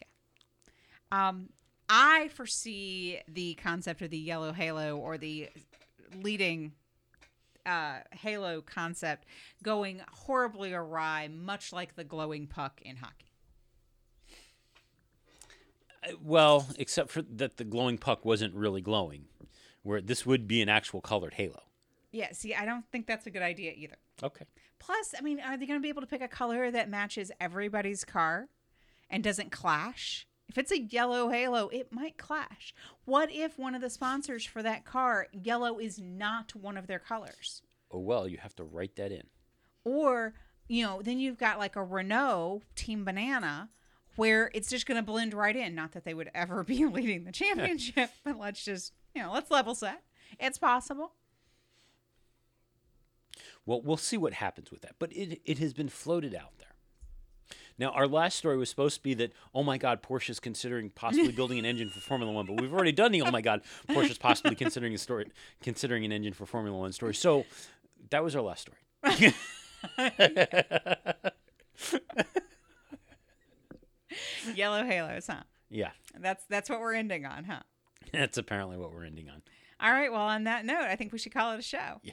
Yeah. Um, I foresee the concept of the yellow halo or the leading uh, halo concept going horribly awry, much like the glowing puck in hockey. Well, except for that the glowing puck wasn't really glowing, where this would be an actual colored halo. Yeah, see, I don't think that's a good idea either. Okay. Plus, I mean, are they going to be able to pick a color that matches everybody's car and doesn't clash? If it's a yellow halo, it might clash. What if one of the sponsors for that car, yellow is not one of their colors? Oh well, you have to write that in. Or, you know, then you've got like a Renault Team Banana where it's just going to blend right in. Not that they would ever be leading the championship, but let's just, you know, let's level set. It's possible. Well, we'll see what happens with that. But it, it has been floated out there. Now, our last story was supposed to be that, oh my God, Porsche is considering possibly building an engine for Formula One, but we've already done the, oh my God, Porsche is possibly considering a story, considering an engine for Formula One story. So that was our last story. Yellow halos, huh? yeah, That's that's what we're ending on, huh? that's apparently what we're ending on. All right. Well, on that note, I think we should call it a show. Yeah.